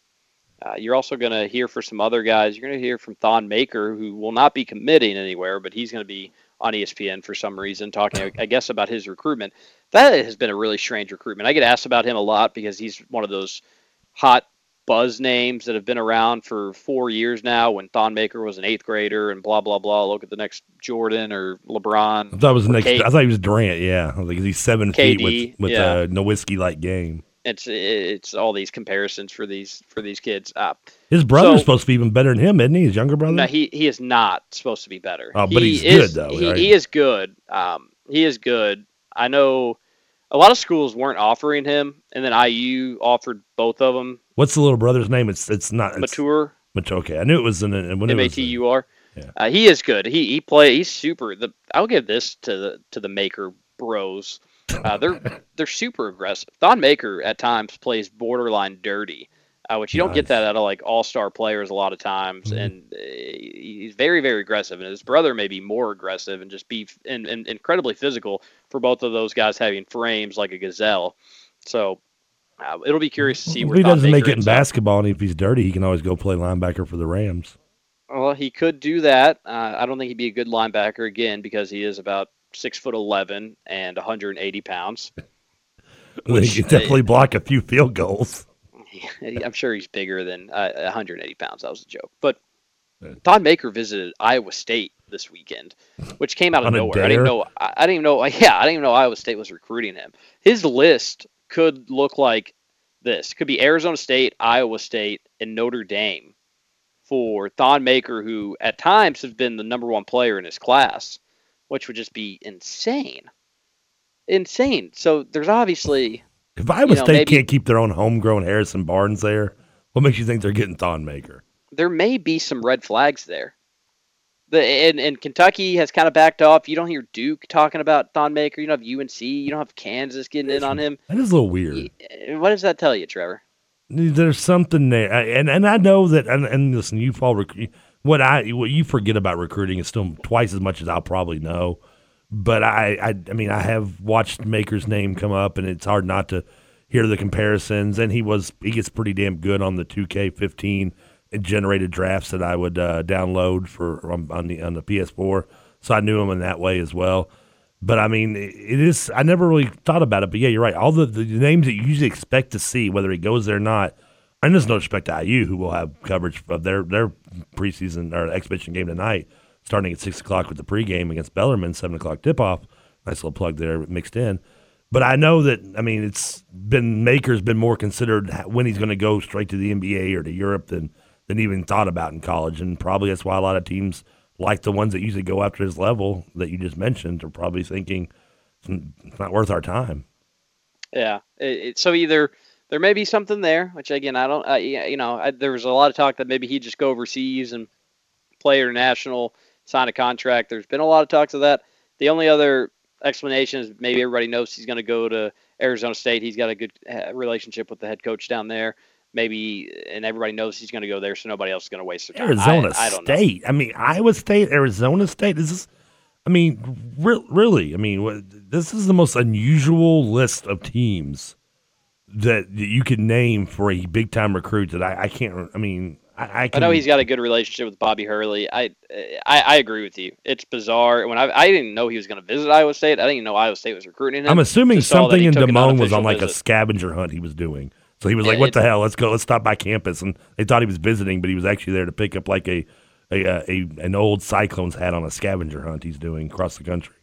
Uh, you're also going to hear for some other guys. You're going to hear from Thon Maker, who will not be committing anywhere, but he's going to be on ESPN for some reason, talking, I guess, about his recruitment. That has been a really strange recruitment. I get asked about him a lot because he's one of those hot buzz names that have been around for four years now. When Thon Maker was an eighth grader, and blah blah blah. Look at the next Jordan or LeBron. I thought it was the next. K- I thought he was Durant. Yeah, I was like he's seven feet with with yeah. a Nowitzki like game. it's it's all these comparisons for these for these kids. Uh, His brother's So- supposed to be even better than him, isn't he? His younger brother. No, he he is not supposed to be better. Oh, but He he's is- good, though, He, right? he is good. Um, he is good. I know a lot of schools weren't offering him, and then IU offered both of them. What's the little brother's name? It's it's not it's, Matur, Matur. Okay, I knew it was an M A. T U R. Uh, he is good. He he play. He's super. The I'll give this to the to the Maker Bros. Uh, they're <laughs> they're super aggressive. Thon Maker at times plays borderline dirty, uh, which you don't get that out of like all star players a lot of times. Mm-hmm. And uh, he's very very aggressive. And his brother may be more aggressive and just be f- and, and incredibly physical for both of those guys having frames like a gazelle. So uh, it'll be curious to see If where he doesn't Maker make it in basketball, and if he's dirty, he can always go play linebacker for the Rams. Well, he could do that. Uh, I don't think he'd be a good linebacker again because he is about six foot eleven and 180 pounds. well, <laughs> he can definitely block a few field goals. <laughs> I'm sure he's bigger than uh, 180 pounds. That was a joke. But Thon Maker visited Iowa State this weekend, which came out of nowhere. I didn't know. I, I didn't even know. Yeah, I didn't even know Iowa State was recruiting him. His list could look like this. Could be Arizona State, Iowa State, and Notre Dame for Thon Maker, who at times has been the number one player in his class, which would just be insane. Insane. So there's obviously If Iowa you know, State maybe- can't keep their own homegrown Harrison Barnes there, what makes you think they're getting Thon Maker? there may be some red flags there. The and, and Kentucky has kind of backed off. You don't hear Duke talking about Thon Maker. You don't have UNC. You don't have Kansas getting in on him. That is a little weird. Uh, What does that tell you, Trevor? There's something there, and and I know that. And, and listen, you fall rec- what I what you forget about recruiting is still twice as much as I'll probably know. But I, I, I mean, I have watched Maker's name come up, and it's hard not to hear the comparisons. And he was he gets pretty damn good on the 2K15 generated drafts that I would uh, download for on, on the on the PS4. So I knew him in that way as well. But I mean, it it is. I never really thought about it. But yeah, you're right. All the, the names that you usually expect to see, whether he goes there or not, and there's no respect to IU, who will have coverage of their their preseason or exhibition game tonight, starting at six o'clock with the pregame against Bellarmine, seven o'clock tip off. Nice little plug there mixed in. But I know that I mean it's been Maker's been more considered when he's going to go straight to the NBA or to Europe than than even thought about in college, and probably that's why a lot of teams like the ones that usually go after his level that you just mentioned are probably thinking it's not worth our time. Yeah. It, it, so either there may be something there, which again I don't. Yeah, you know, I, there was a lot of talk that maybe he'd just go overseas and play international, sign a contract. There's been a lot of talks of that. The only other explanation is maybe everybody knows he's going to go to Arizona State. He's got a good uh, relationship with the head coach down there. Maybe, and everybody knows he's going to go there, so nobody else is going to waste their time. Arizona I, I don't know. State. I mean, Iowa State, Arizona State. This is, I mean, re- really. I mean, this is the most unusual list of teams that, that you could name for a big time recruit. That I, I can't. I mean, I, I, I know he's got a good relationship with Bobby Hurley. I I, I agree with you. It's bizarre. When I I didn't know he was going to visit Iowa State. I didn't even know Iowa State was recruiting him. I'm assuming Just something in Damone was on like a scavenger hunt he was doing. So he was like, "What the hell? Let's go. Let's stop by campus." And they thought he was visiting, but he was actually there to pick up like a a, a, a an old Cyclones hat on a scavenger hunt he's doing across the country.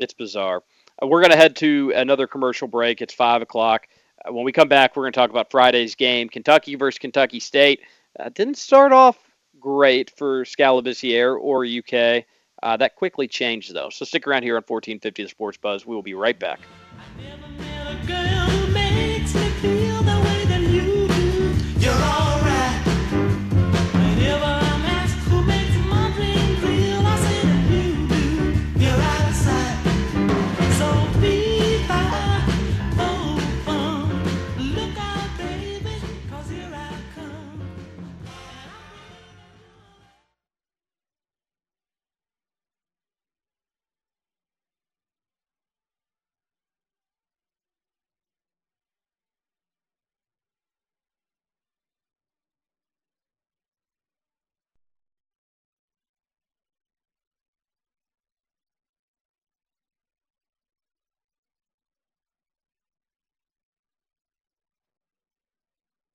It's bizarre. Uh, we're going to head to another commercial break. It's five o'clock. Uh, when we come back, we're going to talk about Friday's game, Kentucky versus Kentucky State. Uh, didn't start off great for Skal Labissiere or UK. Uh, that quickly changed though. So stick around here on 1450 The Sports Buzz. We will be right back.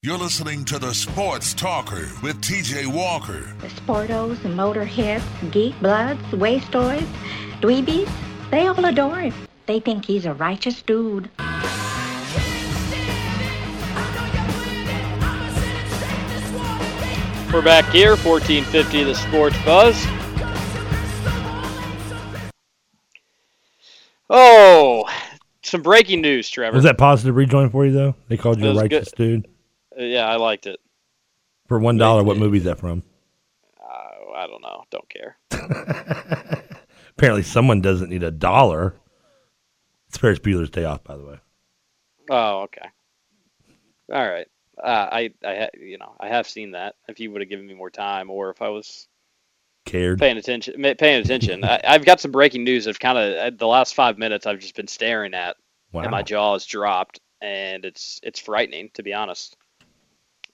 You're listening to the Sports Talker with TJ Walker. The sportos motorheads, geek bloods, wastoids, dweebies, they all adore him. They think he's a righteous dude. We're back here, 1450 The Sports Buzz. Oh, some breaking news, Trevor. Was that positive rejoin for you though? They called you a was righteous dude Uh, yeah, I liked it. for one dollar. What movie is that from? Uh, I don't know. Don't care. <laughs> Apparently, someone doesn't need a dollar. It's Ferris Bueller's Day Off, by the way. Oh, okay. All right. Uh, I, I, you know, I have seen that. If you would have given me more time, or if I was Cared. paying attention, paying attention, I, I've got some breaking news. Of kind of the last five minutes, I've just been staring at, and my jaw is dropped, and it's it's frightening to be honest.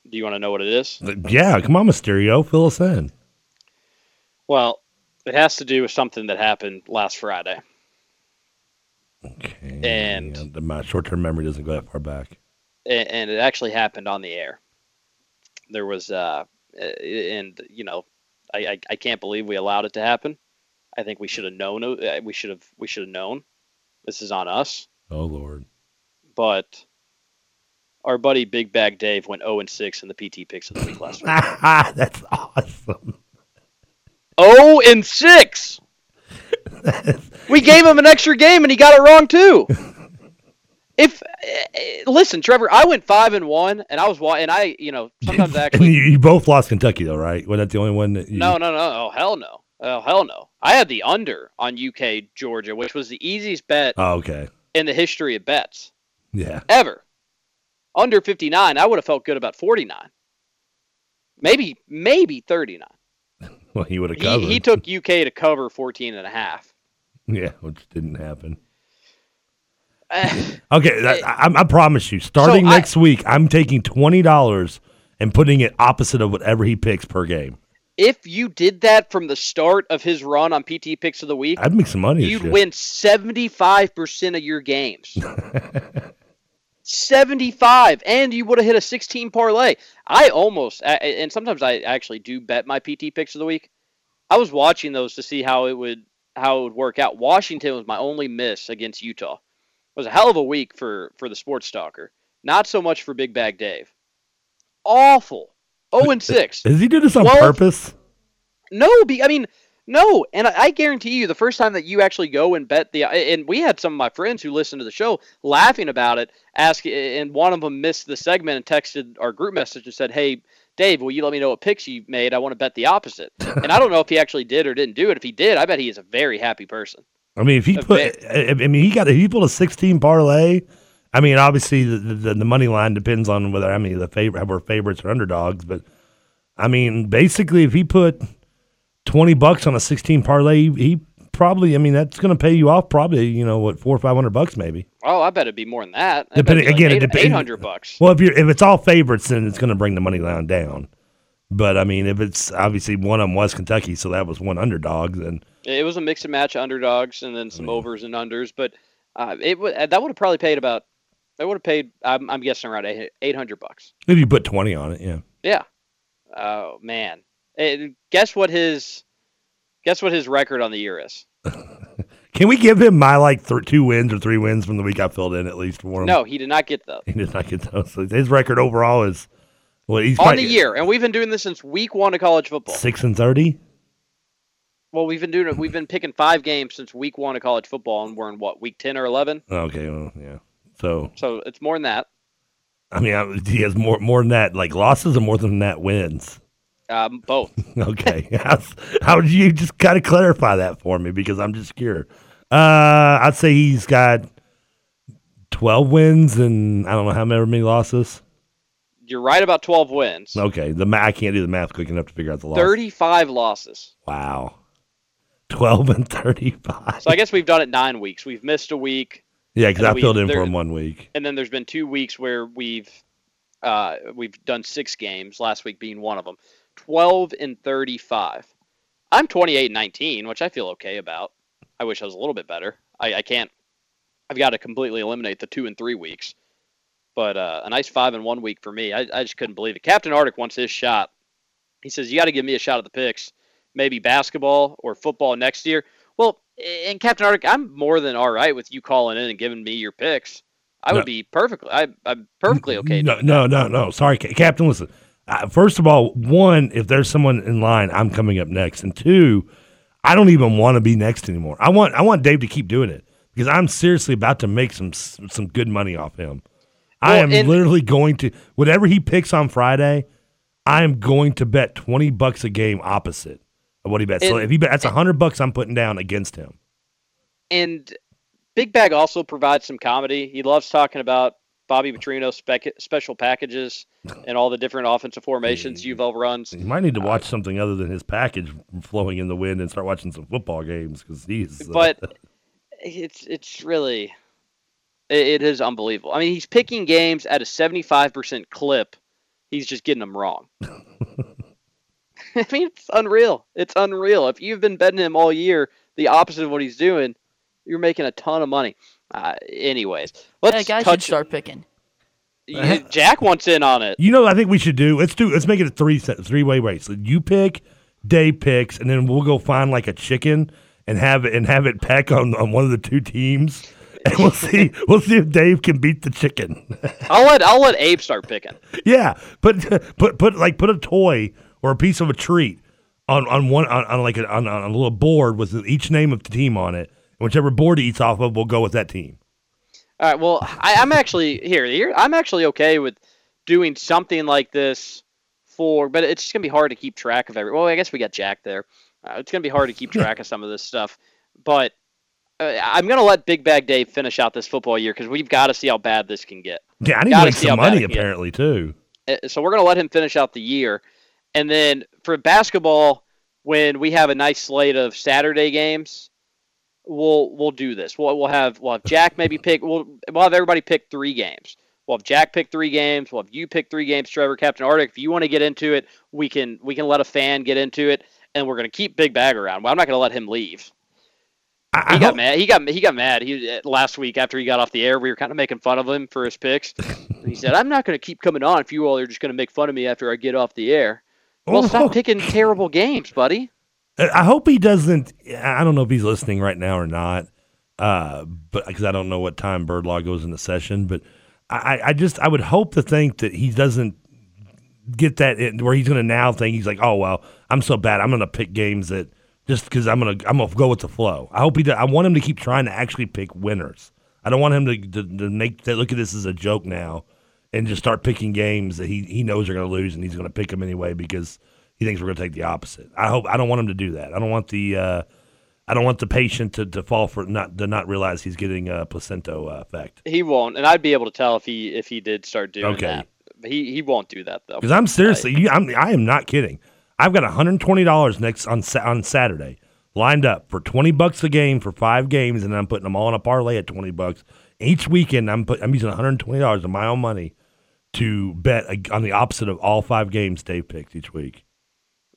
Do you want to know what it is? Yeah, come on, Mysterio, fill us in. Well, it has to do with something that happened last Friday. Okay. And Yeah, my short-term memory doesn't go that far back. and it actually happened on the air. There was, uh, and you know, I, I, I can't believe we allowed it to happen. I think we should have known. uh, We should have we should have known. This is on us. Oh Lord. But our buddy Big Bag Dave went 0 and 6 in the PT picks of the week last week. <laughs> That's awesome. 0 and 6. <laughs> we gave him an extra game and he got it wrong too. If eh, listen, Trevor, I went five and one, and I was wa- and I, you know, sometimes <laughs> actually you, you both lost Kentucky though, right? Was that the only one that you? No, no, no. Oh, hell no. Oh, hell no. I had the under on UK Georgia, which was the easiest bet Oh, okay. in the history of bets Yeah. ever. Under 59, I would have felt good about 49. Maybe, maybe 39. <laughs> Well, he would have He, covered. he took UK to cover 14 and a half. Yeah, which didn't happen. Eh, Okay, that, I, I promise you, starting So I- next week, I'm taking twenty dollars and putting it opposite of whatever he picks per game. if you did that from the start of his run on PT picks of the week, I'd make some money. you'd win 75% of your games. <laughs> 75 and you would have hit a 16 parlay. I almost and sometimes i actually do bet my pt picks of the week. I was watching those to see how it would how it would work out. Washington was my only miss against utah. It was a hell of a week for for the sports stalker. Not so much for big bag dave. Awful. 0 and 6 Does he do this on 12 purpose? no, be, I mean, no, and I, I guarantee you, the first time that you actually go and bet the, and we had some of my friends who listened to the show laughing about it, ask, and one of them missed the segment and texted our group message and said, "Hey, Dave, will you let me know what picks you made? I want to bet the opposite." <laughs> and I don't know if he actually did or didn't do it. If he did, I bet he is a very happy person. I mean, if he put. I mean, he got if he pulled a 16 parlay. I mean, obviously the, the the money line depends on whether I mean the favorite we're favorites or underdogs, but I mean, basically, if he put 20 bucks on a 16 parlay, he, he probably, I mean, that's going to pay you off probably, you know, what four or five hundred bucks maybe. Oh, I bet it'd be more than that. I Depending be again, like it depends. eight hundred bucks. Well, if you're if it's all favorites, then it's going to bring the money line down. But I mean, if it's obviously one of them was Kentucky, so that was one underdog, then It was a mix and match of underdogs and then some overs and unders, but uh, it would that would have probably paid about. I would have paid. I'm, I'm guessing around eight eight hundred bucks. if you put 20 on it, yeah. Yeah. Oh man. Eh, guess what his guess what his record on the year is? <laughs> Can we give him my like th- two wins or three wins from the week I filled in at least for him? No, he did not get those <laughs> he did not get those. His record overall is what he's on probably the year, and we've been doing this since week one of college football. six and thirty. Well, we've been doing it. We've been picking five games since week one of college football, and we're in what week ten or eleven. Okay, well, yeah. So So it's more than that. I mean, I, he has more more than that, like losses, or more than that wins. Um, both. <laughs> Okay, how, how would you just kind of clarify that for me because I'm just curious. Uh, I'd say he's got twelve wins and I don't know how many losses. You're right about twelve wins. Okay, the ma- I can't do the math quick enough to figure out the loss. Thirty-five losses. Wow, twelve and thirty-five. So I guess we've done it nine weeks. We've missed a week. Yeah, because I filled in there- for him one week. and then there's been two weeks where we've uh, we've done six games. Last week being one of them. Twelve and thirty-five. I'm 28 and 19, which I feel okay about. I wish I was a little bit better. I, I can't. I've got to completely eliminate the two and three weeks. But uh, a nice five and one week for me. I, I just couldn't believe it. Captain Arctic wants his shot. He says you got to give me a shot at the picks, maybe basketball or football next year. Well, and Captain Arctic, I'm more than all right with you calling in and giving me your picks. I would be perfectly. I, I'm perfectly okay. No, no, no, no. Sorry, Captain. Listen. Uh, first of all, one, if there's someone in line, I'm coming up next, and two, I don't even want to be next anymore. I want I want Dave to keep doing it because I'm seriously about to make some some good money off him. I am and- literally going to whatever he picks on Friday. I am going to bet twenty bucks a game opposite of what he bets. so if he bet, that's hundred bucks I'm putting down against him. And Big Bag also provides some comedy. He loves talking about Bobby Petrino's spec- special packages <laughs> and all the different offensive formations UVL runs. You might need to watch something other than his package flowing in the wind and start watching some football games because he's. uh, But <laughs> it's it's really it, it is unbelievable. I mean, he's picking games at a 75% clip. He's just getting them wrong. <laughs> I mean, it's unreal. It's unreal. If you've been betting him all year, the opposite of what he's doing, you're making a ton of money. Uh, anyways, let's Hey, guys should touch. start picking. Yeah, Jack wants in on it. You know, I think we should do. Let's do. Let's make it a three set, three way race. So you pick, Dave picks, and then we'll go find like a chicken and have it and have it peck on, on one of the two teams, <laughs> and we'll see. we'll see if Dave can beat the chicken. <laughs> I'll let I'll let Abe start picking. yeah, but <laughs> put put like put a toy or a piece of a treat on on one on, on like a, on, on a little board with each name of the team on it, and whichever board he eats off of, we'll go with that team. All right. Well, I, I'm actually here. Here, I'm actually okay with doing something like this for, but it's just gonna be hard to keep track of every. Well, I guess we got Jack there. Uh, it's gonna be hard to keep track of some of this stuff, but uh, I'm gonna let Big Bag Dave finish out this football year because we've got to see how bad this can get. Yeah, I need to make see some money it can get. apparently too. Uh, So we're gonna let him finish out the year, and then for basketball, when we have a nice slate of Saturday games, we'll we'll do this. We'll we'll have we'll have Jack maybe pick. We'll we'll have everybody pick three games. We'll have Jack pick three games. We'll have you pick three games. Trevor, Captain Arctic. If you want to get into it, we can we can let a fan get into it, and we're gonna keep Big Bag around. Well, I'm not gonna let him leave. I He got hope- mad. He got he got mad. He last week after he got off the air, we were kind of making fun of him for his picks. <laughs> He said, "I'm not going to keep coming on if you all are just going to make fun of me after I get off the air." Well, Oh. stop picking terrible games, buddy. I hope he doesn't. I don't know if he's listening right now or not, uh, but because I don't know what time Bird Law goes into session. But I, I just I would hope to think that he doesn't get that in, where he's going to now think he's like, oh well, I'm so bad. I'm going to pick games that just because I'm going to I'm going to go with the flow. I hope he. Does, I want him to keep trying to actually pick winners. I don't want him to to, to make look at this as a joke now and just start picking games that he he knows are going to lose and he's going to pick them anyway because he thinks we're going to take the opposite. I hope I don't want him to do that. I don't want the uh, I don't want the patient to, to fall for not to not realize he's getting a placento uh, effect. He won't, and I'd be able to tell if he if he did start doing Okay. that. He he won't do that though. Because I'm seriously, you, I'm I am not kidding. I've got 120 dollars next on on Saturday lined up for 20 bucks a game for five games, and I'm putting them all in a parlay at 20 bucks each weekend. I'm put I'm using 120 dollars of my own money to bet on the opposite of all five games Dave picked each week.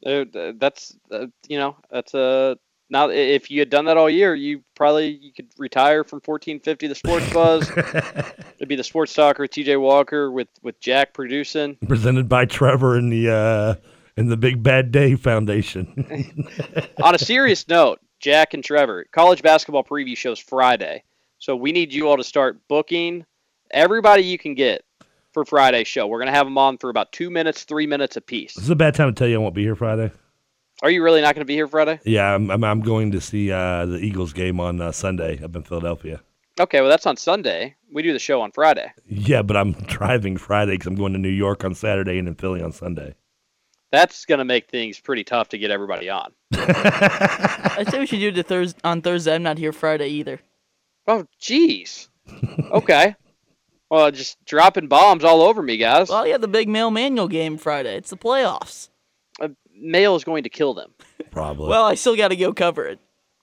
Th- that's uh, you know that's uh, now if you had done that all year, you probably you could retire from 1450 the Sports Buzz. <laughs> It'd be the Sports Talker with TJ Walker with with Jack producing. Presented by Trevor and the uh, and the Big Bad Day Foundation. <laughs> On a serious note, Jack and Trevor, college basketball preview shows Friday. So we need you all to start booking everybody you can get for Friday's show. We're going to have them on for about two minutes, three minutes apiece. this is a bad time to tell you I won't be here Friday. Are you really not going to be here Friday? Yeah, I'm I'm, I'm going to see uh, the Eagles game on uh, Sunday up in Philadelphia. Okay, well, that's on Sunday. We do the show on Friday. Yeah, but I'm driving Friday because I'm going to New York on Saturday and in Philly on Sunday. That's going to make things pretty tough to get everybody on. <laughs> I say we should do it Thurs on Thursday. I'm not here Friday either. Oh, jeez. Okay. Well, just dropping bombs all over me, guys. Well, yeah, the big Male Manual game Friday. It's the playoffs. Uh, Male is going to kill them. Probably. Well, I still got to go cover it.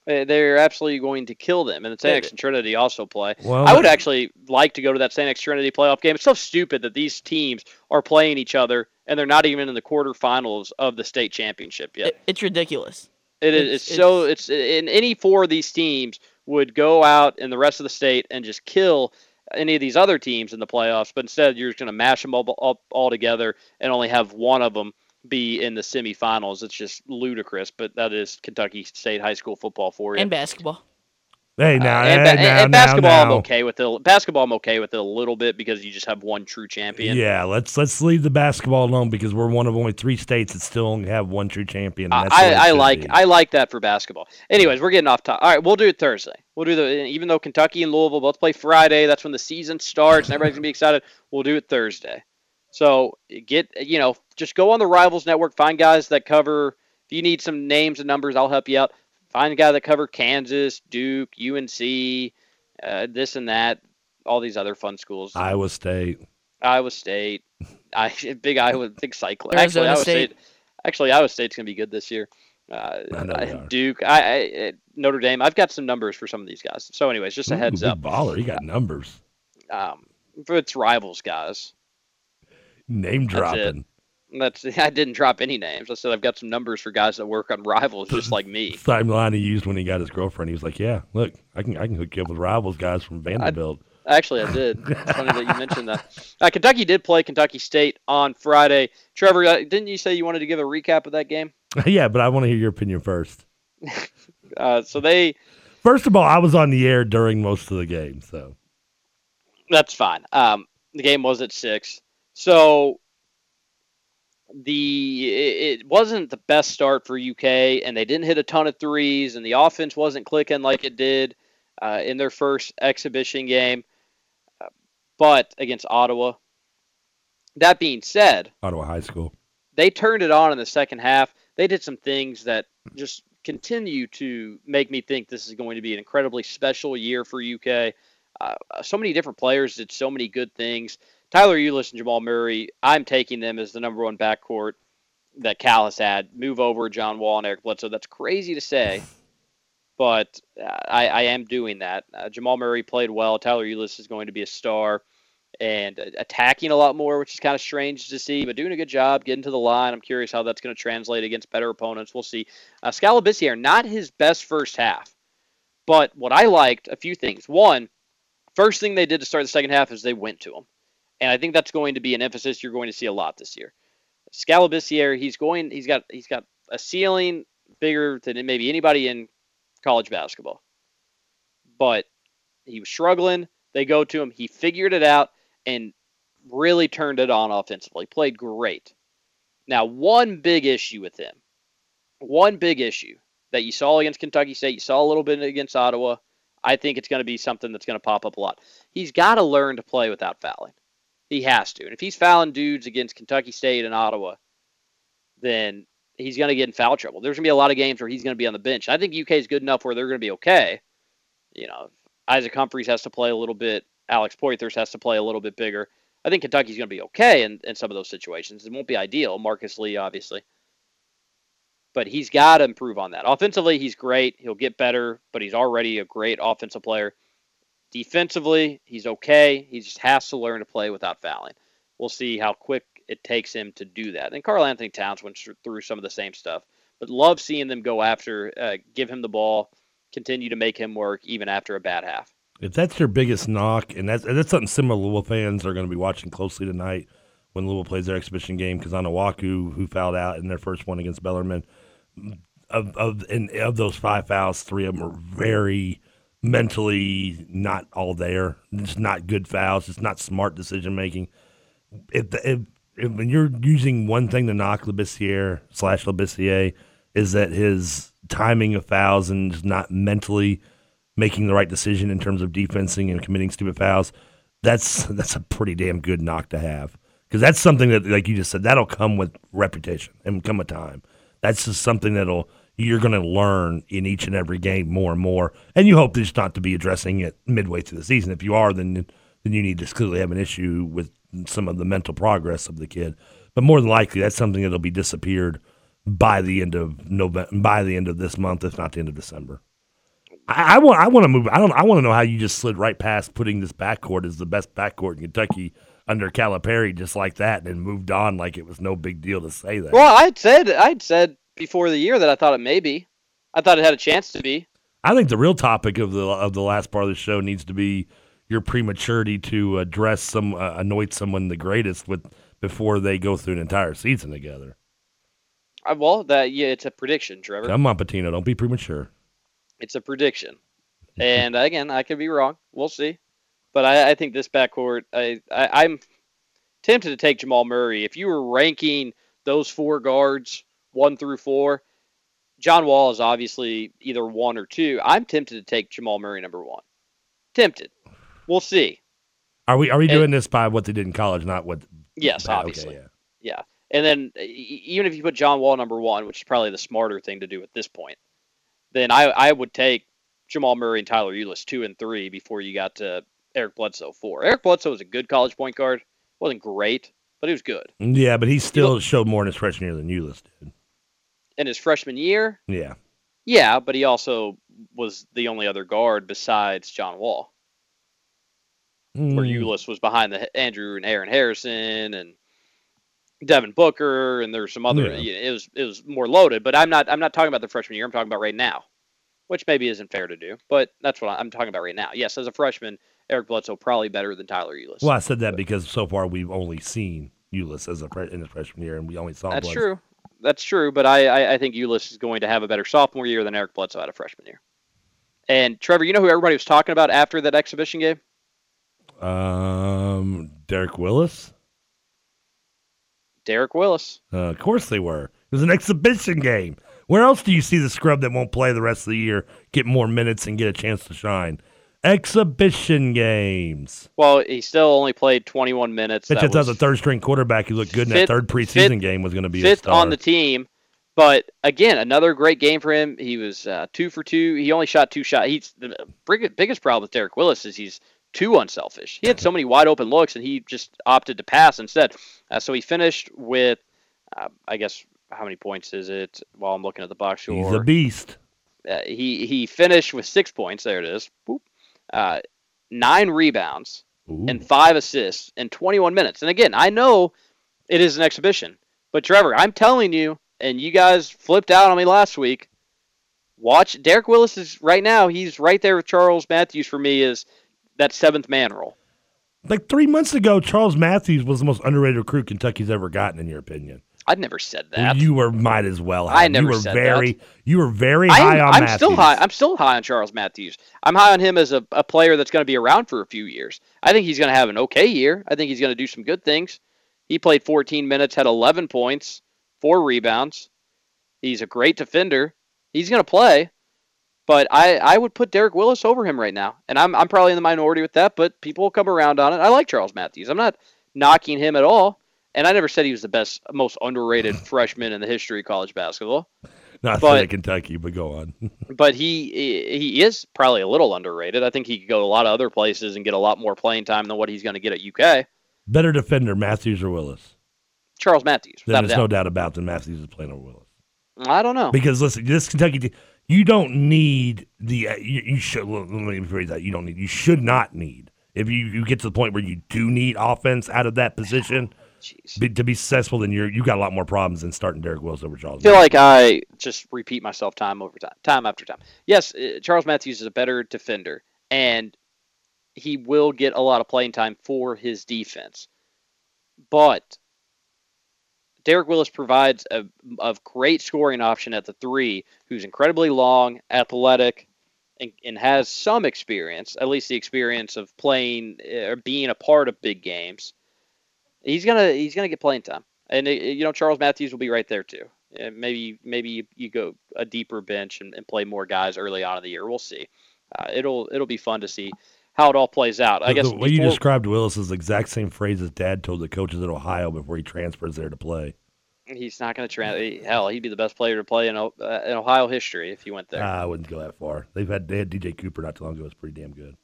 Uh, They're absolutely going to kill them. And the St. X and Trinity also play. Well, I would actually like to go to that St. X Trinity playoff game. It's so stupid that these teams are playing each other and they're not even in the quarterfinals of the state championship yet. It- It's ridiculous. It is It's- it's, so it's in any four of these teams would go out in the rest of the state and just kill any of these other teams in the playoffs, but instead you're just going to mash them all, all, all together and only have one of them be in the semifinals. It's just ludicrous, but that is Kentucky State high school football for you. And basketball. Hey, uh, now, and, hey, ba- now, and now, basketball, I'm okay with it. Basketball, I'm okay with it a little bit because you just have one true champion. Yeah, let's let's leave the basketball alone because we're one of only three states that still only have one true champion. And that's the I, I like be. I like that for basketball. Anyways, we're getting off top. All right, we'll do it Thursday. We'll do the even though Kentucky and Louisville both play Friday. That's when the season starts and everybody's gonna be excited. We'll do it Thursday. So get you know just go on the Rivals Network. Find guys that cover. If you need some names and numbers, I'll help you out. Find a guy that covered Kansas, Duke, UNC, uh, this and that, all these other fun schools. Iowa State. Iowa State, <laughs> I big Iowa, big cyclone. Arizona Actually, Iowa State. State. Actually, Iowa State's gonna be good this year. Uh, I know they are. Duke, I, I, Notre Dame. I've got some numbers for some of these guys. So, anyways, just a Ooh, heads big up. baller. You got numbers. Um, for its rivals, guys. Name That's it. dropping. That's <laughs> I didn't drop any names. I said I've got some numbers for guys that work on rivals, just like me. <laughs> Same line he used when he got his girlfriend. He was like, "Yeah, look, I can I can hook you up with rivals guys from Vanderbilt." Actually, I did. <laughs> It's funny that you mentioned that. Uh, Kentucky did play Kentucky State on Friday. Trevor, uh, didn't you say you wanted to give a recap of that game? yeah, but I want to hear your opinion first. Uh, so they First of all, I was on the air during most of the game, so That's fine. Um, the game was at six, so the it, wasn't the best start for UK, and they didn't hit a ton of threes, and the offense wasn't clicking like it did uh, in their first exhibition game. Uh, but against Ottawa, that being said, Ottawa High School. they turned it on in the second half. They did some things that just continue to make me think this is going to be an incredibly special year for UK. Uh, so many different players did so many good things. Tyler Ulis and Jamal Murray, I'm taking them as the number one backcourt that Cal has had. Move over John Wall and Eric Bledsoe. That's crazy to say, but I, I am doing that. Uh, Jamal Murray played well. Tyler Ulis is going to be a star and attacking a lot more, which is kind of strange to see, but doing a good job getting to the line. I'm curious how that's going to translate against better opponents. We'll see. Uh, Skal Labissiere, not his best first half, but what I liked, a few things. One, first thing they did to start the second half is they went to him, and I think that's going to be an emphasis you're going to see a lot this year. Skal Labissiere, he's going, he's got, he's got a ceiling bigger than maybe anybody in college basketball, but he was struggling. They go to him. He figured it out and really turned it on offensively. Played great. Now, one big issue with him, one big issue that you saw against Kentucky State, you saw a little bit against Ottawa. I think it's going to be something that's going to pop up a lot. He's got to learn to play without fouling. He has to. And if he's fouling dudes against Kentucky State and Ottawa, then he's going to get in foul trouble. There's going to be a lot of games where he's going to be on the bench. I think UK is good enough where they're going to be okay. You know, Isaac Humphries has to play a little bit. Alex Poythress has to play a little bit bigger. I think Kentucky's going to be okay in, in some of those situations. It won't be ideal. Marcus Lee, obviously. But he's got to improve on that. Offensively, he's great. He'll get better, but he's already a great offensive player. Defensively, he's okay. He just has to learn to play without fouling. We'll see how quick it takes him to do that. And Karl-Anthony Towns went through some of the same stuff. But love seeing them go after, uh, give him the ball, continue to make him work even after a bad half. If that's your biggest knock, and that's and that's something similar Louisville fans are going to be watching closely tonight when Louisville plays their exhibition game because Onuaku, who fouled out in their first one against Bellarmine, of of and of those five fouls, three of them were very mentally not all there. It's not good fouls. It's not smart decision making. If, if, if when you're using one thing to knock Labissiere slash Labissiere is that his timing of fouls and just not mentally making the right decision in terms of defensing and committing stupid fouls. That's that's a pretty damn good knock to have because that's something that, like you just said, that'll come with reputation and come with time. That's just something that'll you're going to learn in each and every game more and more. And you hope just not to be addressing it midway through the season. If you are, then then you need to clearly have an issue with some of the mental progress of the kid. But more than likely, that's something that'll be disappeared by the end of November, by the end of this month, if not the end of December. I, I want I want to move. I don't. I want to know how you just slid right past putting this backcourt as the best backcourt in Kentucky under Calipari, just like that, and moved on like it was no big deal to say that. Well, I'd said I'd said before the year that I thought it may be. I thought it had a chance to be. I think the real topic of the of the last part of the show needs to be your prematurity to address some uh, anoint someone the greatest with before they go through an entire season together. Uh, well, that yeah, it's a prediction, Trevor. Come on, Pitino, don't be premature. It's a prediction, <laughs> and again, I could be wrong. We'll see. But I, I think this backcourt, I, I, I'm tempted to take Jamal Murray. If you were ranking those four guards one through four, John Wall is obviously either one or two. I'm tempted to take Jamal Murray number one. Tempted. We'll see. Are we are we And- doing this by what they did in college, not what? Yes, Okay, obviously. yeah. Yeah. And then even if you put John Wall number one, which is probably the smarter thing to do at this point, then I, I would take Jamal Murray and Tyler Ulis two and three before you got to Eric Bledsoe four. Eric Bledsoe was a good college point guard. wasn't great, but he was good. Yeah, but he still showed more in his freshman year than Ulis did. In his freshman year, Yeah. yeah, but he also was the only other guard besides John Wall, where Mm. Ulis was behind the Andrew and Aaron Harrison and Devin Booker, and there's some other. Yeah. It was it was more loaded, but I'm not I'm not talking about the freshman year. I'm talking about right now, which maybe isn't fair to do, but that's what I'm talking about right now. Yes, as a freshman, Eric Bledsoe probably better than Tyler Ulis. Well, I said that because so far we've only seen Ulis as a fre- in his freshman year, and we only saw. That's Bledsoe. true. That's true, but I, I, I think Ulis is going to have a better sophomore year than Eric Bledsoe had a freshman year. And Trevor, you know who everybody was talking about after that exhibition game? Um, Derek Willis. Derek Willis. Uh, of course they were. It was an exhibition game. Where else do you see the scrub that won't play the rest of the year get more minutes and get a chance to shine? Exhibition games. Well, he still only played 21 minutes. That just as a third string quarterback he looked good in that third preseason fifth- game was going to be a fifth on the team. But again, another great game for him. He was uh, two for two. He only shot two shots. He's the biggest problem with Derek Willis is he's too unselfish. He had so many wide open looks, and he just opted to pass instead. Uh, so he finished with, uh, I guess, how many points is it? While I'm looking at the box score, He's a beast. uh, he he finished with six points. There it is. Boop. Uh, nine rebounds and five assists in 21 minutes. And again, I know it is an exhibition, but Trevor, I'm telling you, and you guys flipped out on me last week. Watch Derek Willis is right now. He's right there with Charles Matthews for me. Is that seventh man role? Like three months ago, Charles Matthews was the most underrated recruit Kentucky's ever gotten, in your opinion. I'd never said that. You were might as well. I have. never you were said very, that. You were very I'm, high on I'm Matthews. still high. I'm still high on Charles Matthews. I'm high on him as a, a player that's going to be around for a few years. I think he's going to have an okay year. I think he's going to do some good things. He played 14 minutes, had 11 points, four rebounds. He's a great defender. He's going to play, but I, I would put Derek Willis over him right now, and I'm I'm probably in the minority with that. But people will come around on it. I like Charles Matthews. I'm not knocking him at all, and I never said he was the best, most underrated <laughs> freshman in the history of college basketball. Not but- saying Kentucky, but go on. <laughs> but he he is probably a little underrated. I think he could go a lot of other places and get a lot more playing time than what he's going to get at UK. Better defender, Matthews or Willis? Charles Matthews, Then without a there's no doubt. doubt about that Matthews is playing over Willis. I don't know. Because listen, this Kentucky team, you don't need the uh, you, you should let me rephrase that. You don't need. You should not need. If you, you get to the point where you do need offense out of that position be, to be successful, then you're you got a lot more problems than starting Derek Willis over Charles. I feel like I just repeat myself time over time, time after time. Yes, uh, Charles Matthews is a better defender, and he will get a lot of playing time for his defense. But Derek Willis provides a, a great scoring option at the three, who's incredibly long, athletic, and, and has some experience, at least the experience of playing uh, or being a part of big games. He's gonna he's gonna get playing time, and uh, you know Charles Matthews will be right there too. Uh, maybe maybe you, you go a deeper bench and, and play more guys early on in the year. We'll see. Uh, it'll it'll be fun to see how it all plays out. I the, guess the way you described Willis is the exact same phrase his dad told the coaches at Ohio before he transfers there to play. He's not going to try. Hell, he'd be the best player to play in, uh, in Ohio history if he went there. I wouldn't go that far. They've had they had DJ Cooper not too long ago. It's pretty damn good.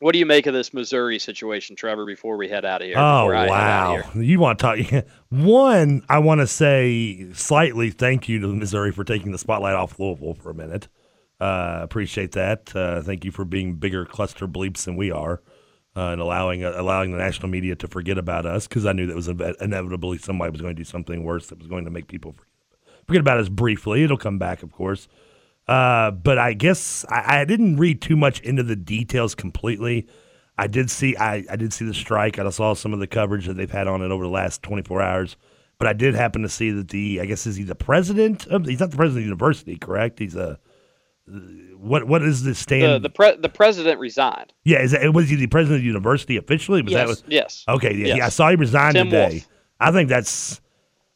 What do you make of this Missouri situation, Trevor? Before we head out of here. Oh before I head out of wow! here? You want to talk? <laughs> One, I want to say slightly thank you to Missouri for taking the spotlight off Louisville for a minute. Uh, appreciate that. Uh, thank you for being bigger cluster bleeps than we are, uh, and allowing uh, allowing the national media to forget about us because I knew that was inevitably somebody was going to do something worse that was going to make people forget, forget about us briefly. It'll come back, of course. Uh, but I guess I, I didn't read too much into the details completely. I did see I, I did see the strike. I saw some of the coverage that they've had on it over the last 24 hours. But I did happen to see that the I guess is he the president? Of, he's not the president of the university, correct? He's a what what is the stand? The the, pre- the president resigned. yeah, is that, was he the president of the university officially? Was that Yes, was, yes. Okay, yeah, Yes. yeah, I saw he resigned Tim today. Wolfe. I think that's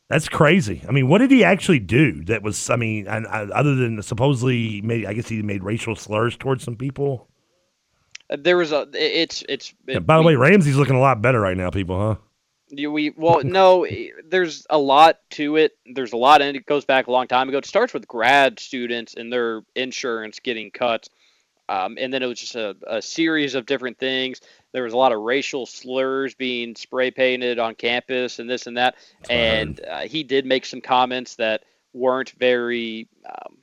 that's crazy. I mean, what did he actually do? That was, I mean, and, uh, other than supposedly, made, I guess he made racial slurs towards some people. Uh, There was a. It's it's. Yeah, by the way, Ramsey's looking a lot better right now, people, huh? We well no there's a lot to it there's a lot and it goes back a long time ago it starts with grad students and their insurance getting cut um, and then it was just a, a series of different things there was a lot of racial slurs being spray painted on campus and this and that. And uh, he did make some comments that weren't very um,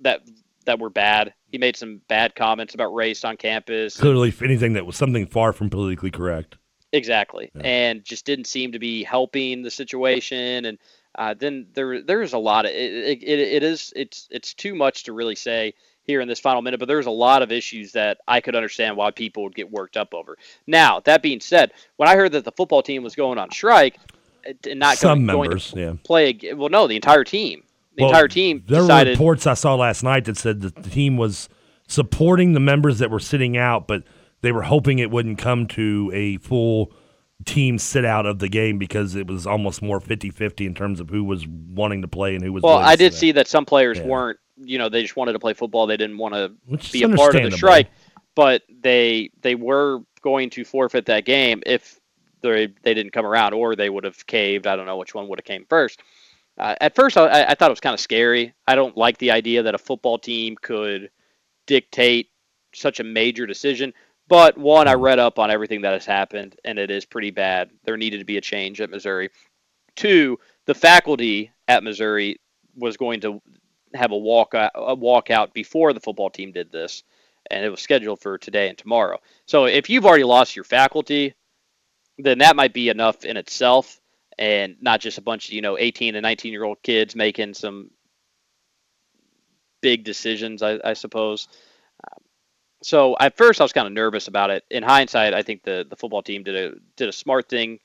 that that were bad. He made some bad comments about race on campus. Clearly, anything that was something far from politically correct. Exactly, and just didn't seem to be helping the situation. And uh, then there there's a lot of it, it, it is it's it's too much to really say here in this final minute. But there's a lot of issues that I could understand why people would get worked up over. Now that being said, when I heard that the football team was going on strike uh, and not Some going, members, going to yeah. play, well, no, the entire team, the Well, entire team There were reports I saw last night that said that the team was supporting the members that were sitting out, but they were hoping it wouldn't come to a full team sit out of the game because it was almost more 50-50 in terms of who was wanting to play and who was Well, I did see that some players Yeah. weren't, you know, they just wanted to play football. They didn't want to be a part of the strike, but they they were going to forfeit that game if they they didn't come around, or they would have caved. I don't know which one would have came first. Uh, at first, I, I thought it was kind of scary. I don't like the idea that a football team could dictate such a major decision. But one, I read up on everything that has happened, and it is pretty bad. There needed to be a change at Missouri. Two, the faculty at Missouri was going to have a walk uh, a walkout before the football team did this, and it was scheduled for today and tomorrow. So if you've already lost your faculty, then that might be enough in itself, and not just a bunch of you know 18 and 19 year old kids making some big decisions. I, I suppose. So at first I was kind of nervous about it. In hindsight, I think the the football team did a did a smart thing.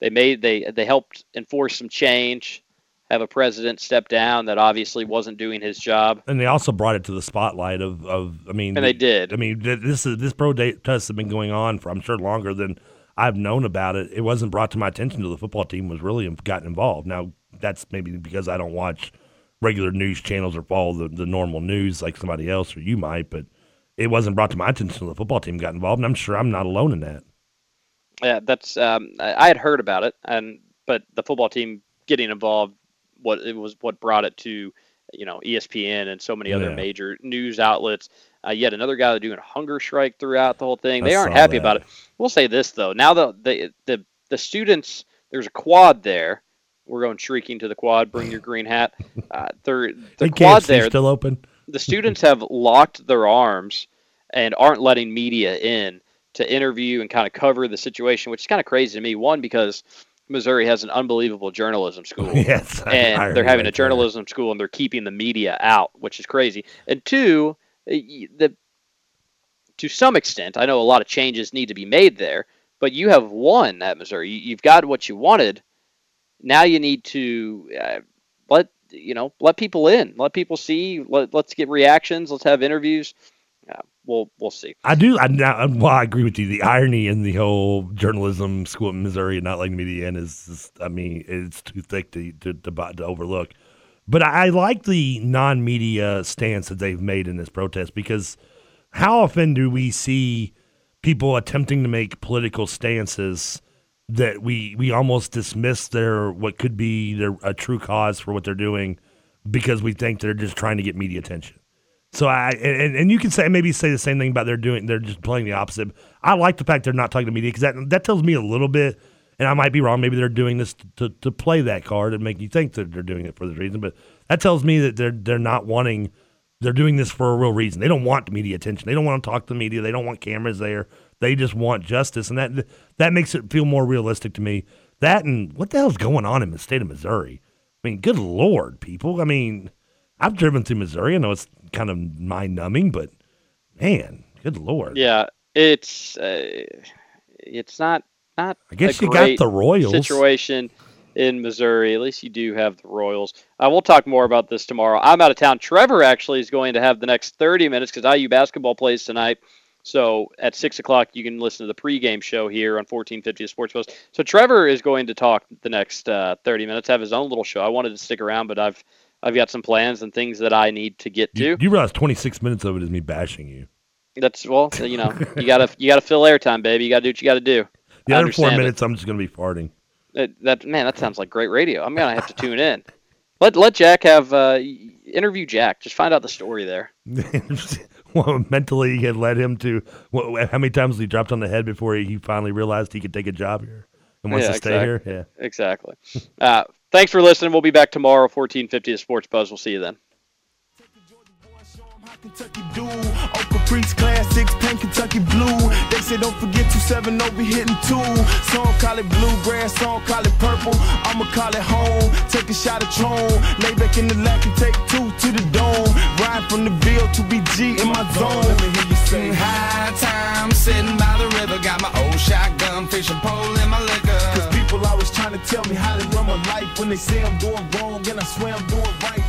They made they they helped enforce some change. Have a president step down that obviously wasn't doing his job. And they also brought it to the spotlight of, of I mean, And they did. I mean, this is this pro day test has been going on for I'm sure longer than I've known about it. It wasn't brought to my attention until the football team was really gotten involved. Now that's maybe because I don't watch regular news channels or follow the, the normal news like somebody else or you might, but it wasn't brought to my attention until the football team got involved, and I'm sure I'm not alone in that. Yeah, that's um, I I had heard about it, and but the football team getting involved, what it was what brought it to, you know, ESPN and so many other Yeah. major news outlets. Uh, yet another guy doing a hunger strike throughout the whole thing. I They aren't happy that. about it. We'll say this though. Now the the the the students, there's a quad there. We're going shrieking to the quad. Bring your green hat. <laughs> Uh, they're the Hey, quad there. still open? the <laughs> students have locked their arms and aren't letting media in to interview and kind of cover the situation, which is kind of crazy to me. One, because Missouri has an unbelievable journalism school. <laughs> Yes, and they're having a journalism school and they're keeping the media out, which is crazy. And two, the to some extent, I know a lot of changes need to be made there, but you have won at Missouri. You- You've got what you wanted. Now you need to uh, let you know let people in, let people see. Let, let's get reactions. Let's have interviews. We'll we'll see. I do. I now. Well, I agree with you. The irony in the whole journalism school in Missouri and not letting media in is, is I mean, it's too thick to to, to, to overlook. But I, I like the non-media stance that they've made in this protest because how often do we see people attempting to make political stances that we we almost dismiss their what could be their a true cause for what they're doing because we think they're just trying to get media attention. So I and, and you can say maybe say the same thing about they're doing they're just playing the opposite. I like the fact they're not talking to media because that that tells me a little bit, and I might be wrong. Maybe they're doing this to, to play that card and make you think that they're doing it for this reason. But that tells me that they're they're not wanting they're doing this for a real reason. They don't want media attention. They don't want to talk to the media. They don't want cameras there. They just want justice, and that that makes it feel more realistic to me. That and what the hell's going on in the state of Missouri? I mean, good lord, people. I mean, I've driven through Missouri. I know it's kind of mind numbing, but man, good lord. Yeah, It's uh, it's not not. I guess you got the Royals. situation in Missouri. At least you do have the Royals. Uh, we'll talk more about this tomorrow. I'm out of town. Trevor actually is going to have the next 30 minutes because IU basketball plays tonight. So at six o'clock, you can listen to the pregame show here on 1450 The Sports Post. So Trevor is going to talk the next uh, 30 minutes, have his own little show. I wanted to stick around, but I've I've got some plans and things that I need to get to. You, you realize 26 minutes of it is me bashing you. That's well, <laughs> you know, you gotta you gotta fill airtime, baby. You gotta do what you gotta do. The I other four understand it. minutes, I'm just going to be farting. That, that man, that sounds like great radio. I'm gonna have to tune in. Let let Jack have uh, interview Jack. Just find out the story there. <laughs> well, mentally, he had led him to what, how many times he dropped on the head before he, he finally realized he could take a job here and wants Yeah, to stay here. Yeah. Exactly. <laughs> Uh, thanks for listening. We'll be back tomorrow, 1450 The Sports Buzz. We'll see you then. Oh, Caprice Classics, Paint Kentucky Blue. They say don't forget 2-7 over hitting two. Some call it bluegrass, some call it purple. I'ma call it home. Take a shot of Tron. Lay back in the lap and take two to the dome. Ride from the Ville to BG in my zone. Let me hear you say High time sitting by the river, got my old shotgun, fishing pole in my liquor. People always trying to tell me how to run my life when they say I'm doing wrong and I swear I'm doing right.